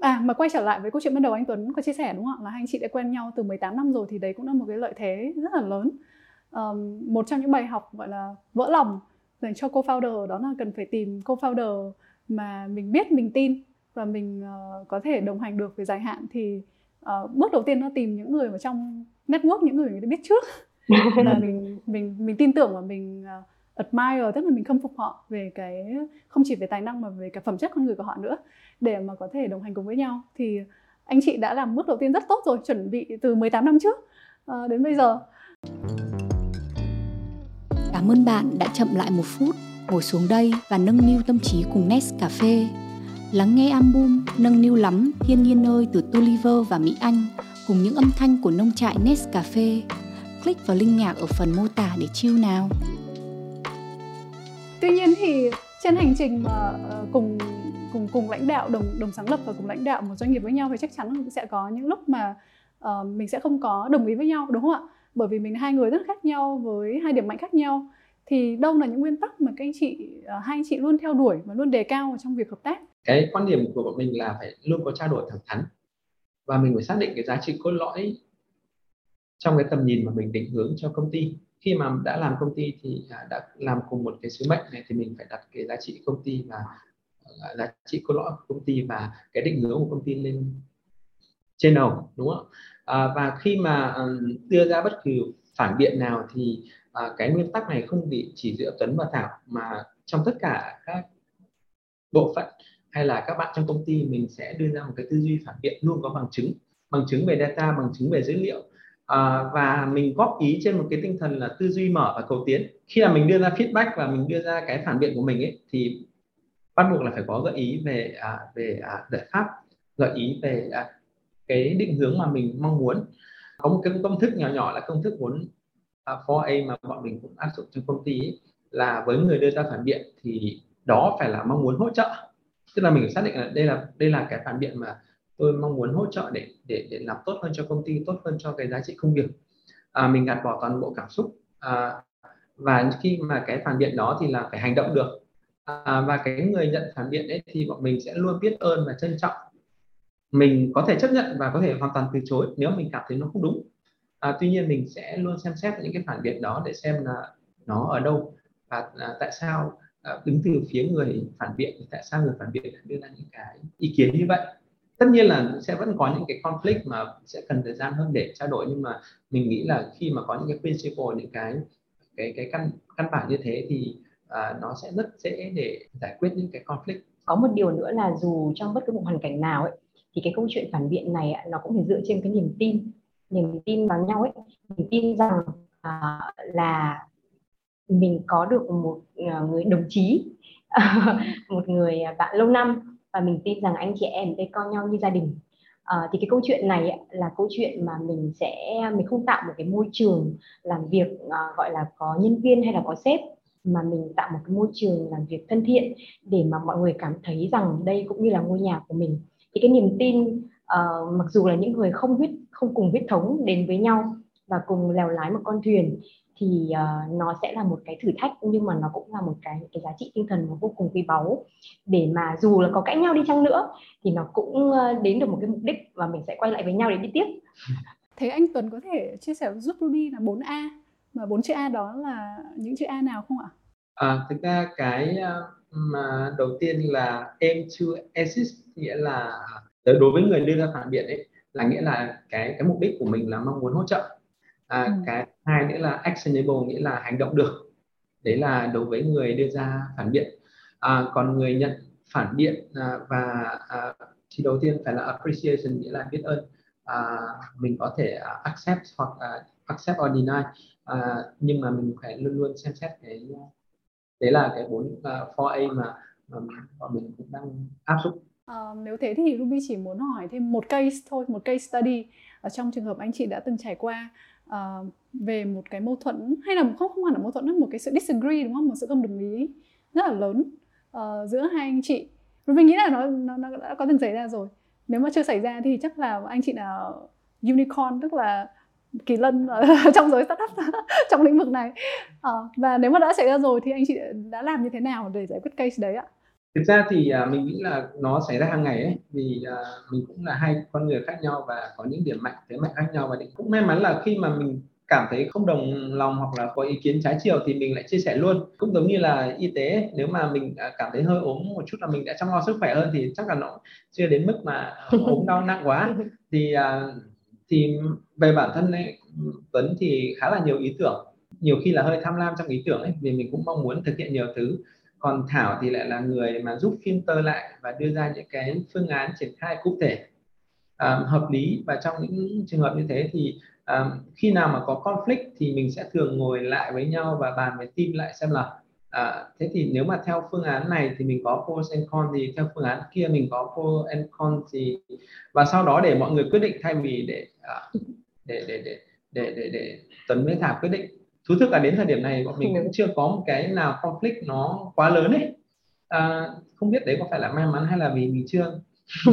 À mà quay trở lại với câu chuyện ban đầu anh Tuấn có chia sẻ đúng không ạ? Là hai anh chị đã quen nhau từ 18 năm rồi thì đấy cũng là một cái lợi thế rất là lớn. Um, một trong những bài học gọi là vỡ lòng dành cho co-founder đó là cần phải tìm co-founder mà mình biết mình tin và mình uh, có thể đồng hành được về dài hạn thì uh, bước đầu tiên nó tìm những người ở trong network những người ta biết trước là mình mình mình tin tưởng và mình uh, admire tức là mình khâm phục họ về cái không chỉ về tài năng mà về cả phẩm chất con người của họ nữa để mà có thể đồng hành cùng với nhau. Thì anh chị đã làm bước đầu tiên rất tốt rồi chuẩn bị từ 18 năm trước à, đến bây giờ. Cảm ơn bạn đã chậm lại một phút ngồi xuống đây và nâng niu tâm trí cùng Nest Cà phê. Lắng nghe album nâng niu lắm thiên nhiên ơi từ Toliver và Mỹ Anh cùng những âm thanh của nông trại Nest Cà phê. Click vào link nhạc ở phần mô tả để chill nào tuy nhiên thì trên hành trình mà ờ, cùng cùng cùng lãnh đạo đồng đồng sáng lập và cùng lãnh đạo một doanh nghiệp với nhau thì chắc chắn sẽ có những lúc mà uh, mình sẽ không có đồng ý với nhau đúng không ạ? Bởi vì mình hai người rất khác nhau với hai điểm mạnh khác nhau. Thì đâu là những nguyên tắc mà các anh chị uh, hai anh chị luôn theo đuổi và luôn đề cao trong việc hợp tác? Cái quan điểm của bọn mình là phải luôn có trao đổi thẳng thắn và mình phải xác định cái giá trị cốt lõi trong cái tầm nhìn mà mình định hướng cho công ty khi mà đã làm công ty thì à, đã làm cùng một cái sứ mệnh này thì mình phải đặt cái giá trị công ty và à, giá trị cốt lõi của công ty và cái định hướng của công ty lên trên đầu đúng không à, và khi mà à, đưa ra bất kỳ phản biện nào thì à, cái nguyên tắc này không bị chỉ giữa Tuấn và Thảo mà trong tất cả các bộ phận hay là các bạn trong công ty mình sẽ đưa ra một cái tư duy phản biện luôn có bằng chứng bằng chứng về data bằng chứng về dữ liệu à, và mình góp ý trên một cái tinh thần là tư duy mở và cầu tiến. Khi là mình đưa ra feedback và mình đưa ra cái phản biện của mình ấy thì bắt buộc là phải có gợi ý về à, về à, giải pháp gợi ý về à, cái định hướng mà mình mong muốn. Có một cái công thức nhỏ nhỏ là công thức 4 à, 4A mà bọn mình cũng áp dụng trong công ty ấy, là với người đưa ra phản biện thì đó phải là mong muốn hỗ trợ. Tức là mình phải xác định là đây là đây là cái phản biện mà tôi mong muốn hỗ trợ để để để làm tốt hơn cho công ty tốt hơn cho cái giá trị công việc. À, mình gạt bỏ toàn bộ cảm xúc. À, và khi mà cái phản biện đó thì là phải hành động được. À, và cái người nhận phản biện ấy thì bọn mình sẽ luôn biết ơn và trân trọng. Mình có thể chấp nhận và có thể hoàn toàn từ chối nếu mình cảm thấy nó không đúng. À, tuy nhiên mình sẽ luôn xem xét những cái phản biện đó để xem là nó ở đâu và à, tại sao à, đứng từ phía người phản biện tại sao người phản biện đưa ra những cái ý kiến như vậy tất nhiên là sẽ vẫn có những cái conflict mà sẽ cần thời gian hơn để trao đổi nhưng mà mình nghĩ là khi mà có những cái principle những cái cái cái căn căn bản như thế thì à, nó sẽ rất dễ để giải quyết những cái conflict. Có một điều nữa là dù trong bất cứ một hoàn cảnh nào ấy thì cái câu chuyện phản biện này nó cũng phải dựa trên cái niềm tin. Niềm tin vào nhau ấy niềm tin rằng à, là mình có được một à, người đồng chí một người bạn lâu năm và mình tin rằng anh chị em đây coi nhau như gia đình. À, thì cái câu chuyện này là câu chuyện mà mình sẽ mình không tạo một cái môi trường làm việc à, gọi là có nhân viên hay là có sếp mà mình tạo một cái môi trường làm việc thân thiện để mà mọi người cảm thấy rằng đây cũng như là ngôi nhà của mình. Thì cái niềm tin uh, mặc dù là những người không huyết không cùng huyết thống đến với nhau và cùng lèo lái một con thuyền thì uh, nó sẽ là một cái thử thách nhưng mà nó cũng là một cái cái giá trị tinh thần vô cùng quý báu để mà dù là có cãi nhau đi chăng nữa thì nó cũng uh, đến được một cái mục đích và mình sẽ quay lại với nhau để đi tiếp thế anh Tuấn có thể chia sẻ giúp Ruby là 4A mà bốn chữ A đó là những chữ A nào không ạ? À, thực ra cái mà đầu tiên là aim to assist nghĩa là đối với người đưa ra phản biện ấy là nghĩa là cái cái mục đích của mình là mong muốn hỗ trợ à, ừ. cái hai nữa là actionable nghĩa là hành động được. Đấy là đối với người đưa ra phản biện. À, còn người nhận phản biện à, và à, thì đầu tiên phải là appreciation nghĩa là biết ơn. À, mình có thể à, accept hoặc uh, accept or deny. À, nhưng mà mình phải luôn luôn xem xét cái đấy là cái bốn à, uh, 4A mà, mà bọn mình cũng đang áp dụng. À, nếu thế thì Ruby chỉ muốn hỏi thêm một case thôi, một case study ở trong trường hợp anh chị đã từng trải qua uh, về một cái mâu thuẫn hay là không không hẳn là mâu thuẫn một cái sự disagree đúng không, một sự không đồng ý rất là lớn uh, giữa hai anh chị. mình nghĩ là nó, nó nó đã có từng xảy ra rồi. Nếu mà chưa xảy ra thì chắc là anh chị là unicorn tức là kỳ lân ở trong giới startup trong lĩnh vực này à, và nếu mà đã xảy ra rồi thì anh chị đã làm như thế nào để giải quyết case đấy ạ thực ra thì uh, mình nghĩ là nó xảy ra hàng ngày ấy vì uh, mình cũng là hai con người khác nhau và có những điểm mạnh thế mạnh khác nhau và cũng may mắn là khi mà mình cảm thấy không đồng lòng hoặc là có ý kiến trái chiều thì mình lại chia sẻ luôn. Cũng giống như là y tế nếu mà mình cảm thấy hơi ốm một chút là mình đã chăm lo sức khỏe hơn thì chắc là nó chưa đến mức mà ốm đau nặng quá. Thì thì về bản thân ấy, Tuấn thì khá là nhiều ý tưởng nhiều khi là hơi tham lam trong ý tưởng ấy vì mình cũng mong muốn thực hiện nhiều thứ còn Thảo thì lại là người mà giúp filter lại và đưa ra những cái phương án triển khai cụ thể um, hợp lý. Và trong những trường hợp như thế thì um, khi nào mà có conflict thì mình sẽ thường ngồi lại với nhau và bàn với team lại xem là À, thế thì nếu mà theo phương án này thì mình có pros and cons thì theo phương án kia mình có pros and cons thì và sau đó để mọi người quyết định thay vì để uh, để để để để để, để Tuấn với Thảo quyết định thú thực là đến thời điểm này bọn mình cũng chưa có một cái nào conflict nó quá lớn ấy. À, không biết đấy có phải là may mắn hay là vì mình chưa.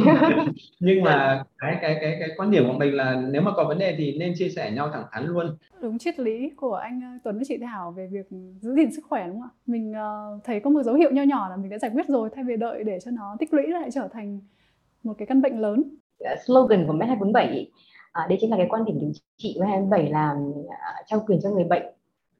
Nhưng mà cái cái cái cái quan điểm của mình là nếu mà có vấn đề thì nên chia sẻ nhau thẳng thắn luôn. Đúng triết lý của anh ờ, Tuấn với chị Thảo về việc giữ gìn sức khỏe đúng không ạ? Mình uh, thấy có một dấu hiệu nho nhỏ là mình đã giải quyết rồi thay vì đợi để cho nó tích lũy lại trở thành một cái căn bệnh lớn. Dạ, slogan của Med 247 à, đây chính là cái quan điểm điều trị của 247 là uh, trao quyền cho người bệnh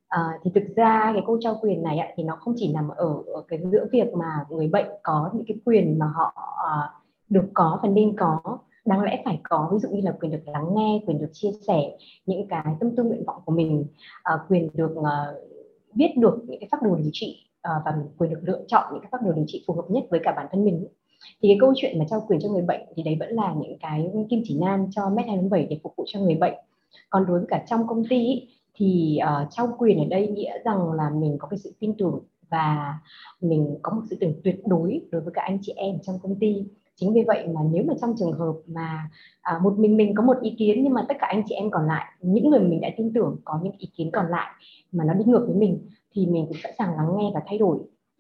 À, thì thực ra cái câu trao quyền này ạ, thì nó không chỉ nằm ở, ở cái giữa việc mà người bệnh có những cái quyền mà họ ờ, được có và nên có. Đáng lẽ phải có ví dụ như là quyền được lắng nghe quyền được chia sẻ những cái tâm tư nguyện vọng của mình à, quyền được à, biết được những cái phác đồ điều trị à, và quyền được lựa chọn những cái phác đồ điều trị phù hợp nhất với cả bản thân mình. Thì cái câu chuyện mà trao quyền cho người bệnh thì đấy vẫn là những cái kim chỉ nam cho med 247 để phục vụ cho người bệnh. Còn đối với cả trong công ty ý, thì uh, trao quyền ở đây nghĩa rằng là mình có cái sự tin tưởng và mình có một sự tưởng tuyệt đối đối với cả anh chị em trong công ty. Chính vì vậy mà nếu mà trong trường hợp mà à, một mình mình có một ý kiến nhưng mà tất cả anh chị em còn lại những người mình đã tin tưởng có những ý kiến còn lại mà nó đi ngược với mình thì mình cũng sẵn sàng lắng nghe và thay đổi.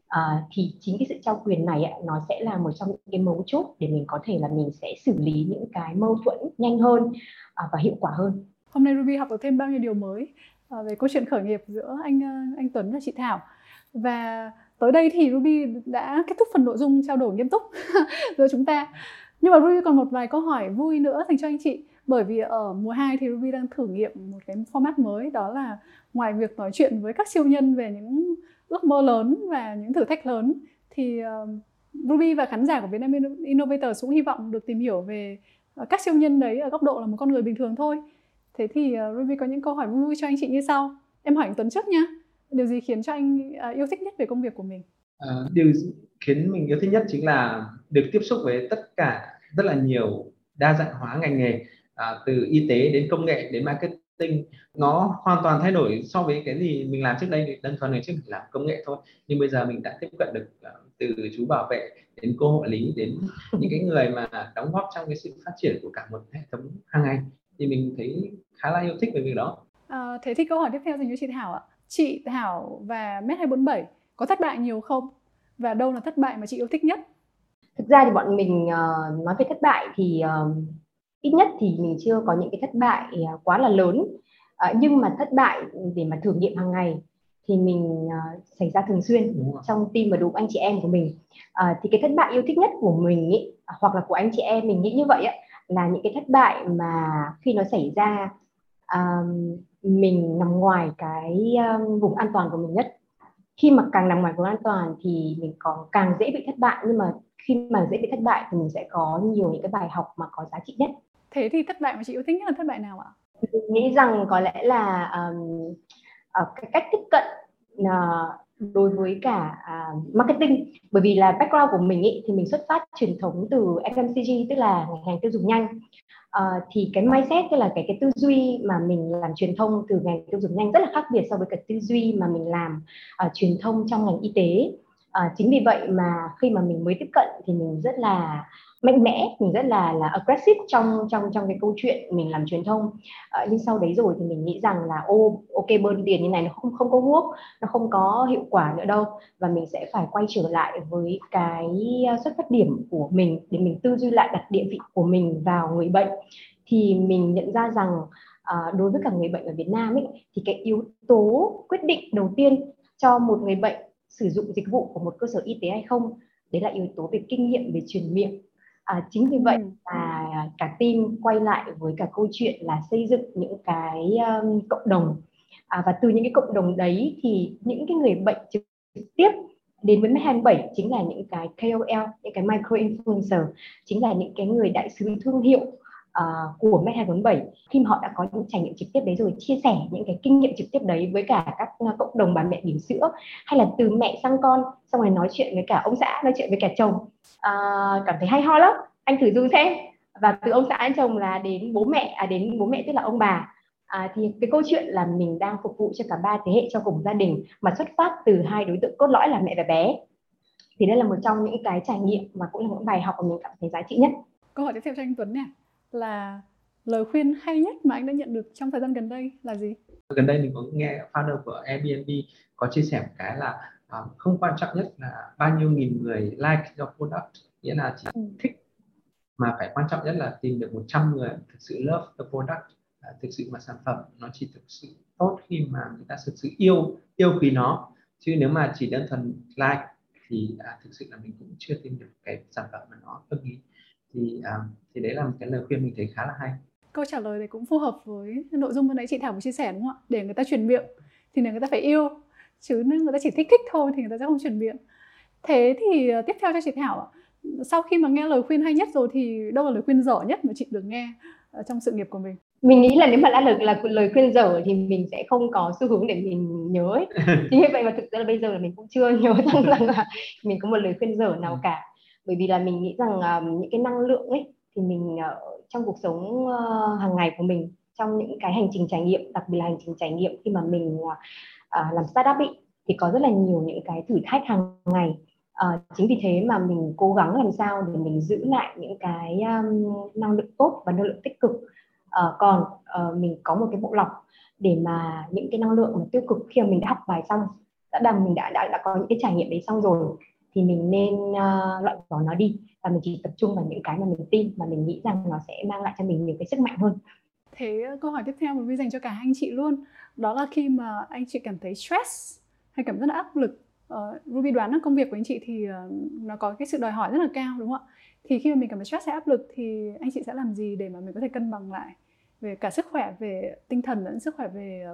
À, thì chính cái sự trao quyền này ạ, nó sẽ là một trong những cái mấu chốt để mình có thể là mình sẽ xử lý những cái mâu thuẫn nhanh hơn à, và hiệu quả hơn hôm nay Ruby học được thêm bao nhiêu điều mới à, về câu chuyện khởi nghiệp giữa anh à, anh Tuấn và chị Thảo và tới đây thì Ruby đã kết thúc phần nội dung trao đổi nghiêm túc giữa chúng ta nhưng mà Ruby còn một vài câu hỏi vui nữa dành cho anh chị, bởi vì ở mùa 2 thì Ruby đang thử nghiệm một cái format mới, đó là ngoài việc nói chuyện với các siêu nhân về những ước mơ lớn và những thử thách lớn, thì ờ, Ruby và khán giả của Vietnam Innovator cũng hy vọng được tìm hiểu về các siêu nhân đấy ở góc độ là một con người bình thường thôi. Thế thì uh, Ruby có những câu hỏi vui vui cho anh chị như sau. Em hỏi anh Tuấn trước nha Điều gì khiến cho anh uh, yêu thích nhất về công việc của mình? Uh, điều khiến mình yêu thích nhất chính là được tiếp xúc với tất cả rất là nhiều đa dạng hóa ngành nghề à, từ y tế đến công nghệ đến marketing nó hoàn toàn thay đổi so với cái gì mình làm trước đây thì đơn thuần ngày trước mình làm công nghệ thôi nhưng bây giờ mình đã tiếp cận được uh, từ chú bảo vệ đến cô hộ lý đến những cái người mà đóng góp trong cái sự phát triển của cả một hệ thống hàng ngày thì mình thấy khá là yêu thích về việc đó. À, thế thì câu hỏi tiếp theo dành cho chị Thảo ạ. Chị Thảo và Met 247 có thất bại nhiều không? Và đâu là thất bại mà chị yêu thích nhất? Thực ra thì bọn mình uh, nói về thất bại thì uh, ít nhất thì mình chưa có những cái thất bại uh, quá là lớn. Uh, nhưng mà thất bại để mà thử nghiệm hàng ngày thì mình uh, xảy ra thường xuyên trong team và đúng anh chị em của mình. Uh, thì cái thất bại yêu thích nhất của mình ý, hoặc là của anh chị em mình nghĩ như vậy á, là những cái thất bại mà khi nó xảy ra um, mình nằm ngoài cái um, vùng an toàn của mình nhất. Khi mà càng nằm ngoài vùng an toàn thì mình còn càng dễ bị thất bại nhưng mà khi mà dễ bị thất bại thì mình sẽ có nhiều những cái bài học mà có giá trị nhất. Thế thì thất bại mà chị yêu thích nhất là thất bại nào ạ? Mình nghĩ rằng có lẽ là um, cái cách tiếp cận uh, đối với cả uh, marketing. Bởi vì là background của mình ý, thì mình xuất phát truyền thống từ FMCG tức là ngành hàng tiêu dùng nhanh. Uh, thì cái mindset tức là cái cái tư duy mà mình làm truyền thông từ ngành tiêu dùng nhanh rất là khác biệt so với cái tư duy mà mình làm uh, truyền thông trong ngành y tế. Uh, chính vì vậy mà khi mà mình mới tiếp cận thì mình rất là mạnh mẽ mình rất là là aggressive trong trong trong cái câu chuyện mình làm truyền thông. À, nhưng sau đấy rồi thì mình nghĩ rằng là ô ok bơm tiền như này nó không không có work nó không có hiệu quả nữa đâu. Và mình sẽ phải quay trở lại với cái ờ, xuất phát điểm của mình để mình tư duy lại đặt địa vị của mình vào người bệnh. Thì mình nhận ra rằng à, đối với cả người bệnh ở Việt Nam ấy thì cái yếu tố quyết định đầu tiên cho một người bệnh sử dụng dịch vụ của một cơ sở y tế hay không đấy là yếu tố về kinh nghiệm về truyền miệng à, chính vì vậy mà cả team quay lại với cả câu chuyện là xây dựng những cái um, cộng đồng. À, và từ những cái cộng đồng đấy thì những cái người bệnh trực tiếp đến với Med27 chính là những cái KOL, những cái micro influencer, chính là những cái người đại sứ thương hiệu uh, của Med247 khi mà họ đã có những trải nghiệm trực tiếp đấy rồi chia sẻ những cái kinh nghiệm trực tiếp đấy với cả các ờ, cộng đồng bà mẹ bỉm sữa hay là từ mẹ sang con xong rồi nói chuyện với cả ông xã nói chuyện với cả chồng. Uh, cảm thấy hay ho lắm. Anh thử dùng xem. Và từ ông xã anh chồng là đến bố mẹ à đến bố mẹ tức là ông bà. À, thì cái câu chuyện là mình đang phục vụ cho cả ba thế hệ trong cùng gia đình mà xuất phát từ hai đối tượng cốt lõi là mẹ và bé. Thì đây là một trong những cái trải nghiệm mà cũng là những bài học mà mình cảm thấy giá trị nhất. Câu hỏi tiếp theo cho anh Tuấn nè là lời khuyên hay nhất mà anh đã nhận được trong thời gian gần đây là gì? Gần đây mình có nghe founder của Airbnb có chia sẻ một cái là uh, không quan trọng nhất là bao nhiêu nghìn người like your product nghĩa là chỉ ừ. thích mà phải quan trọng nhất là tìm được 100 người thực sự love the product à, thực sự mà sản phẩm nó chỉ thực sự tốt khi mà người ta thực sự yêu yêu quý nó chứ nếu mà chỉ đơn thuần like thì à, thực sự là mình cũng chưa tìm được cái sản phẩm mà nó ưng ý thì à, thì đấy là một cái lời khuyên mình thấy khá là hay. Câu trả lời này cũng phù hợp với nội dung vừa nãy chị Thảo vừa chia sẻ đúng không ạ? Để người ta truyền miệng thì người ta phải yêu chứ nếu người ta chỉ thích thích thôi thì người ta sẽ không truyền miệng. Thế thì à, tiếp theo cho chị Thảo ạ. Sau khi mà nghe lời khuyên hay nhất rồi thì đâu là lời khuyên dở nhất mà chị được nghe trong sự nghiệp của mình? Mình nghĩ là nếu mà đã được là lời khuyên dở thì mình sẽ không có xu hướng để mình nhớ ấy. Chính vì vậy mà thực ra là bây giờ là mình cũng chưa nhớ rằng, rằng là mình có một lời khuyên dở nào cả bởi vì là mình nghĩ rằng uh, những cái năng lượng ấy thì mình uh, trong cuộc sống uh, hàng ngày của mình trong những cái hành trình trải nghiệm đặc biệt là hành trình trải nghiệm khi mà mình uh, làm startup ấy thì có rất là nhiều những cái thử thách hàng ngày. Uh, chính vì thế mà mình cố gắng làm sao để mình giữ lại những cái um, năng lượng tốt và năng lượng tích cực. Uh, còn uh, mình có một cái bộ lọc để mà những cái năng lượng mà tiêu cực khi mà mình đã học bài xong đã đầm mình đã, đã đã có những cái trải nghiệm đấy xong rồi thì mình nên uh, loại bỏ nó đi. Và mình chỉ tập trung vào những cái mà mình tin mà mình nghĩ rằng nó sẽ mang lại cho mình nhiều cái sức mạnh hơn. Thế ờ, câu hỏi tiếp theo mình dành cho cả hai anh chị luôn đó là khi mà anh chị cảm thấy stress hay cảm rất là áp lực uh, Ruby đoán là công việc của anh chị thì uh, nó có cái sự đòi hỏi rất là cao đúng không ạ? Thì khi mà mình cảm thấy stress hay áp lực thì anh chị sẽ làm gì để mà mình có thể cân bằng lại về cả sức khỏe về tinh thần lẫn sức khỏe về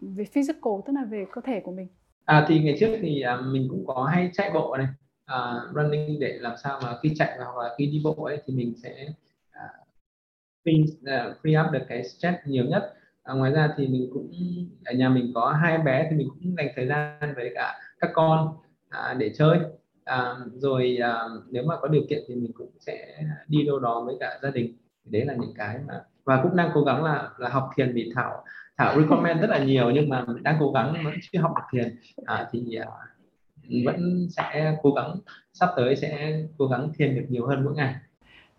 về physical tức là về cơ thể của mình? À thì ngày trước thì à, mình cũng có hay chạy bộ này à, running để làm sao mà khi chạy hoặc là khi đi bộ ấy thì mình sẽ à, free, à, free up được cái stress nhiều nhất. À, ngoài ra thì mình cũng ở nhà mình có hai bé thì mình cũng dành thời gian với cả các con à, để chơi. À, rồi à, nếu mà có điều kiện thì mình cũng sẽ đi đâu đó với cả gia đình. Đấy là những cái mà và cũng đang cố gắng là là học thiền vì thảo thảo recommend rất là nhiều nhưng mà đang cố gắng vẫn chưa học được thiền. À, thì à, vẫn sẽ cố gắng sắp tới sẽ cố gắng thiền được nhiều hơn mỗi ngày.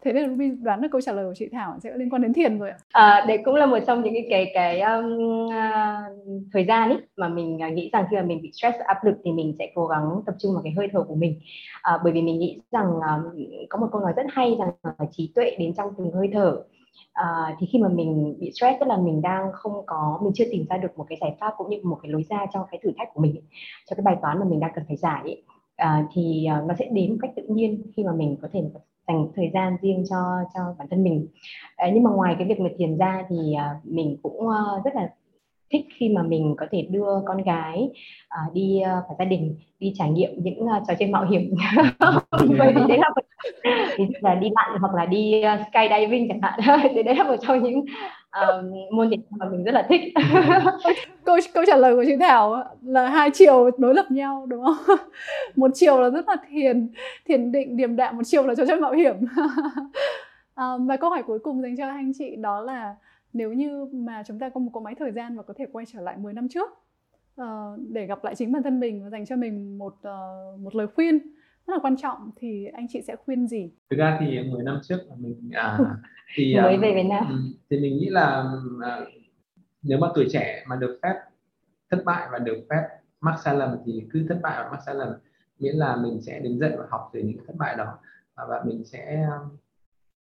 Thế nên Ruby đoán được câu trả lời của chị Thảo sẽ liên quan đến thiền rồi ạ. À, đấy cũng là một trong những cái cái, cái um, uh, thời gian ấy mà mình uh, nghĩ rằng khi mà mình bị stress áp lực thì mình sẽ cố gắng tập trung vào cái hơi thở của mình. À, bởi vì mình nghĩ rằng uh, có một câu nói rất hay rằng uh, trí tuệ đến trong từng hơi thở à, thì khi mà mình bị stress tức là mình đang không có mình chưa tìm ra được một cái giải pháp cũng như một cái lối ra cho cái thử thách của mình cho cái bài toán mà mình đang cần phải giải ấy. À, thì ờ, nó sẽ đến một cách tự nhiên khi mà mình có thể dành thời gian riêng cho cho bản thân mình à, nhưng mà ngoài cái việc mà thiền ra thì à, mình cũng uh, rất là thích khi mà mình có thể đưa con gái uh, đi uh, và gia đình đi trải nghiệm những uh, trò chơi mạo hiểm. Bởi vì đấy là một, là đi lặn hoặc là đi uh, skydiving chẳng hạn. Thì đấy là một trong những uh, môn thể mà mình rất là thích. Câu câu trả lời của chị Thảo là hai chiều đối lập nhau đúng không? Một chiều là rất là thiền thiền định điềm đạm một chiều là trò chơi mạo hiểm. Uh, và câu hỏi cuối cùng dành cho anh chị đó là nếu như mà chúng ta có một cỗ máy thời gian và có thể quay trở lại 10 năm trước uh, để gặp lại chính bản thân mình và dành cho mình một uh, một lời khuyên rất là quan trọng thì anh chị sẽ khuyên gì? Thực ra thì 10 năm trước là mình à, thì mới về Việt Nam. ừ, thì mình nghĩ là à, nếu mà tuổi trẻ mà được phép thất bại và được phép mắc sai lầm thì cứ thất bại và mắc sai lầm miễn là mình sẽ đứng dậy và học từ những thất bại đó và mình sẽ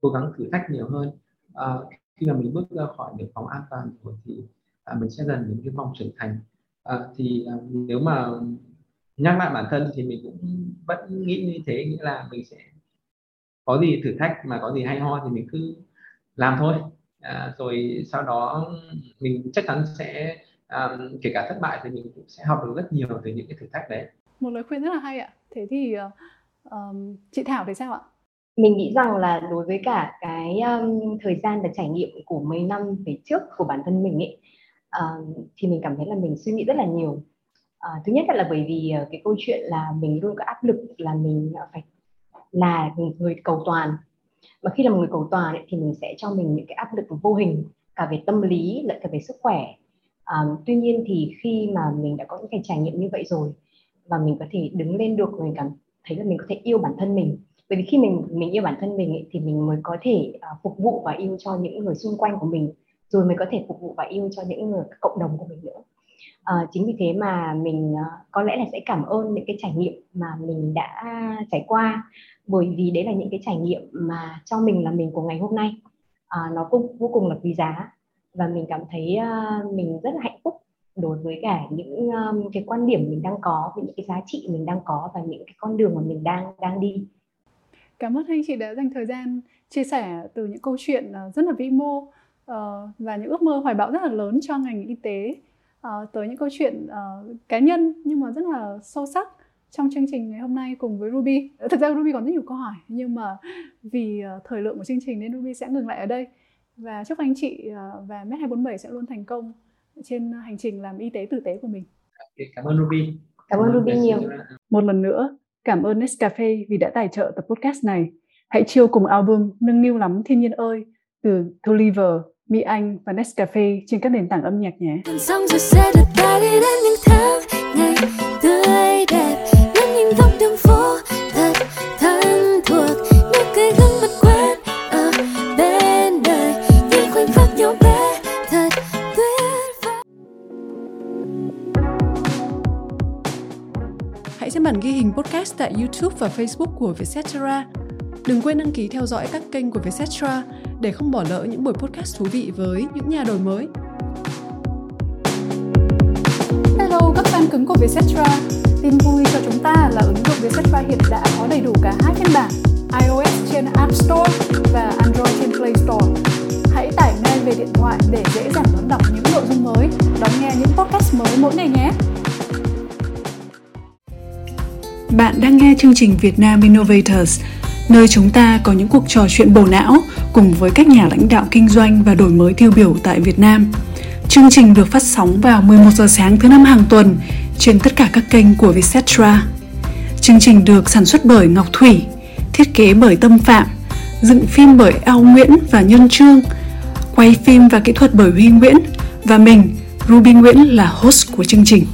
cố gắng thử thách nhiều hơn. À, khi mà mình bước ra khỏi được vòng an toàn rồi thì à, mình sẽ dần đến cái vòng trưởng thành. À, thì à, nếu mà nhắc lại bản thân thì mình cũng vẫn nghĩ như thế nghĩa là mình sẽ có gì thử thách mà có gì hay ho thì mình cứ làm thôi. À, rồi sau đó mình chắc chắn sẽ à, kể cả thất bại thì mình cũng sẽ học được rất nhiều từ những cái thử thách đấy. Một lời khuyên rất là hay ạ. Thế thì uh, chị Thảo thì sao ạ? Mình nghĩ rằng là đối với cả cái um, thời gian và trải nghiệm của mấy năm về trước của bản thân mình ấy uh, thì mình cảm thấy là mình suy nghĩ rất là nhiều. Uh, thứ nhất là bởi vì uh, cái câu chuyện là mình luôn có áp lực là mình ờ, phải là người cầu toàn. Và khi là một người cầu toàn ấy, thì mình sẽ cho mình những cái áp lực vô hình cả về tâm lý lẫn cả về sức khỏe. Um, tuy nhiên thì khi mà mình đã có những cái trải nghiệm như vậy rồi và mình có thể đứng lên được mình cảm thấy là mình có thể yêu bản thân mình bởi vì khi mình mình yêu bản thân mình ấy, thì mình mới có thể uh, phục vụ và yêu cho những người xung quanh của mình rồi mới có thể phục vụ và yêu cho những người cộng đồng của mình nữa. Uh, chính vì thế mà mình uh, có lẽ là sẽ cảm ơn những cái trải nghiệm mà mình đã trải qua bởi vì đấy là những cái trải nghiệm mà cho mình là mình của ngày hôm nay. Uh, nó cũng vô cùng là quý giá và mình cảm thấy uh, mình rất là hạnh phúc đối với cả những um, cái quan điểm mình đang có những cái giá trị mình đang có và những cái con đường mà mình đang đang đi. Cảm ơn anh chị đã dành thời gian chia sẻ từ những câu chuyện ờ, rất là vĩ mô ờ, và những ước mơ hoài bão rất là lớn cho ngành y tế ờ, tới những câu chuyện cá nhân nhưng mà rất là sâu sắc trong chương trình ngày hôm nay cùng với Ruby. Thực ra Ruby còn rất nhiều câu hỏi nhưng mà vì thời lượng của chương trình nên Ruby sẽ ngừng lại ở đây. Và chúc anh chị và Med247 sẽ luôn thành công trên hành trình làm y tế tử tế của mình. Cảm ơn Ruby. Cảm ơn Ruby nhiều. Một lần nữa, Cảm ơn Nescafe vì đã tài trợ tập podcast này. Hãy chiêu cùng album Nâng niu lắm thiên nhiên ơi từ Toliver, Mỹ Anh và Nescafe trên các nền tảng âm nhạc nhé. Xong rồi sẽ được ta đi đến những tháng ngày tươi đẹp, hình podcast tại YouTube và Facebook của Vietcetera. Đừng quên đăng ký theo dõi các kênh của Vietcetera để không bỏ lỡ những buổi podcast thú vị với những nhà đổi mới. Hello các fan cứng của Vietcetera. Tin vui cho chúng ta là ứng dụng Vietcetera hiện đã có đầy đủ cả hai phiên bản iOS trên App Store và Android trên Play Store. Hãy tải ngay về điện thoại để dễ dàng đón đọc những nội dung mới, đón nghe những podcast mới mỗi ngày nhé. Bạn đang nghe chương trình Việt Nam Innovators, nơi chúng ta có những cuộc trò chuyện bổ não cùng với các nhà lãnh đạo kinh doanh và đổi mới tiêu biểu tại Việt Nam. Chương trình được phát sóng vào 11 giờ sáng thứ năm hàng tuần trên tất cả các kênh của Vietcetera. Chương trình được sản xuất bởi Ngọc Thủy, thiết kế bởi Tâm Phạm, dựng phim bởi Ao Nguyễn và Nhân Trương, quay phim và kỹ thuật bởi Huy Nguyễn và mình, Ruby Nguyễn là host của chương trình.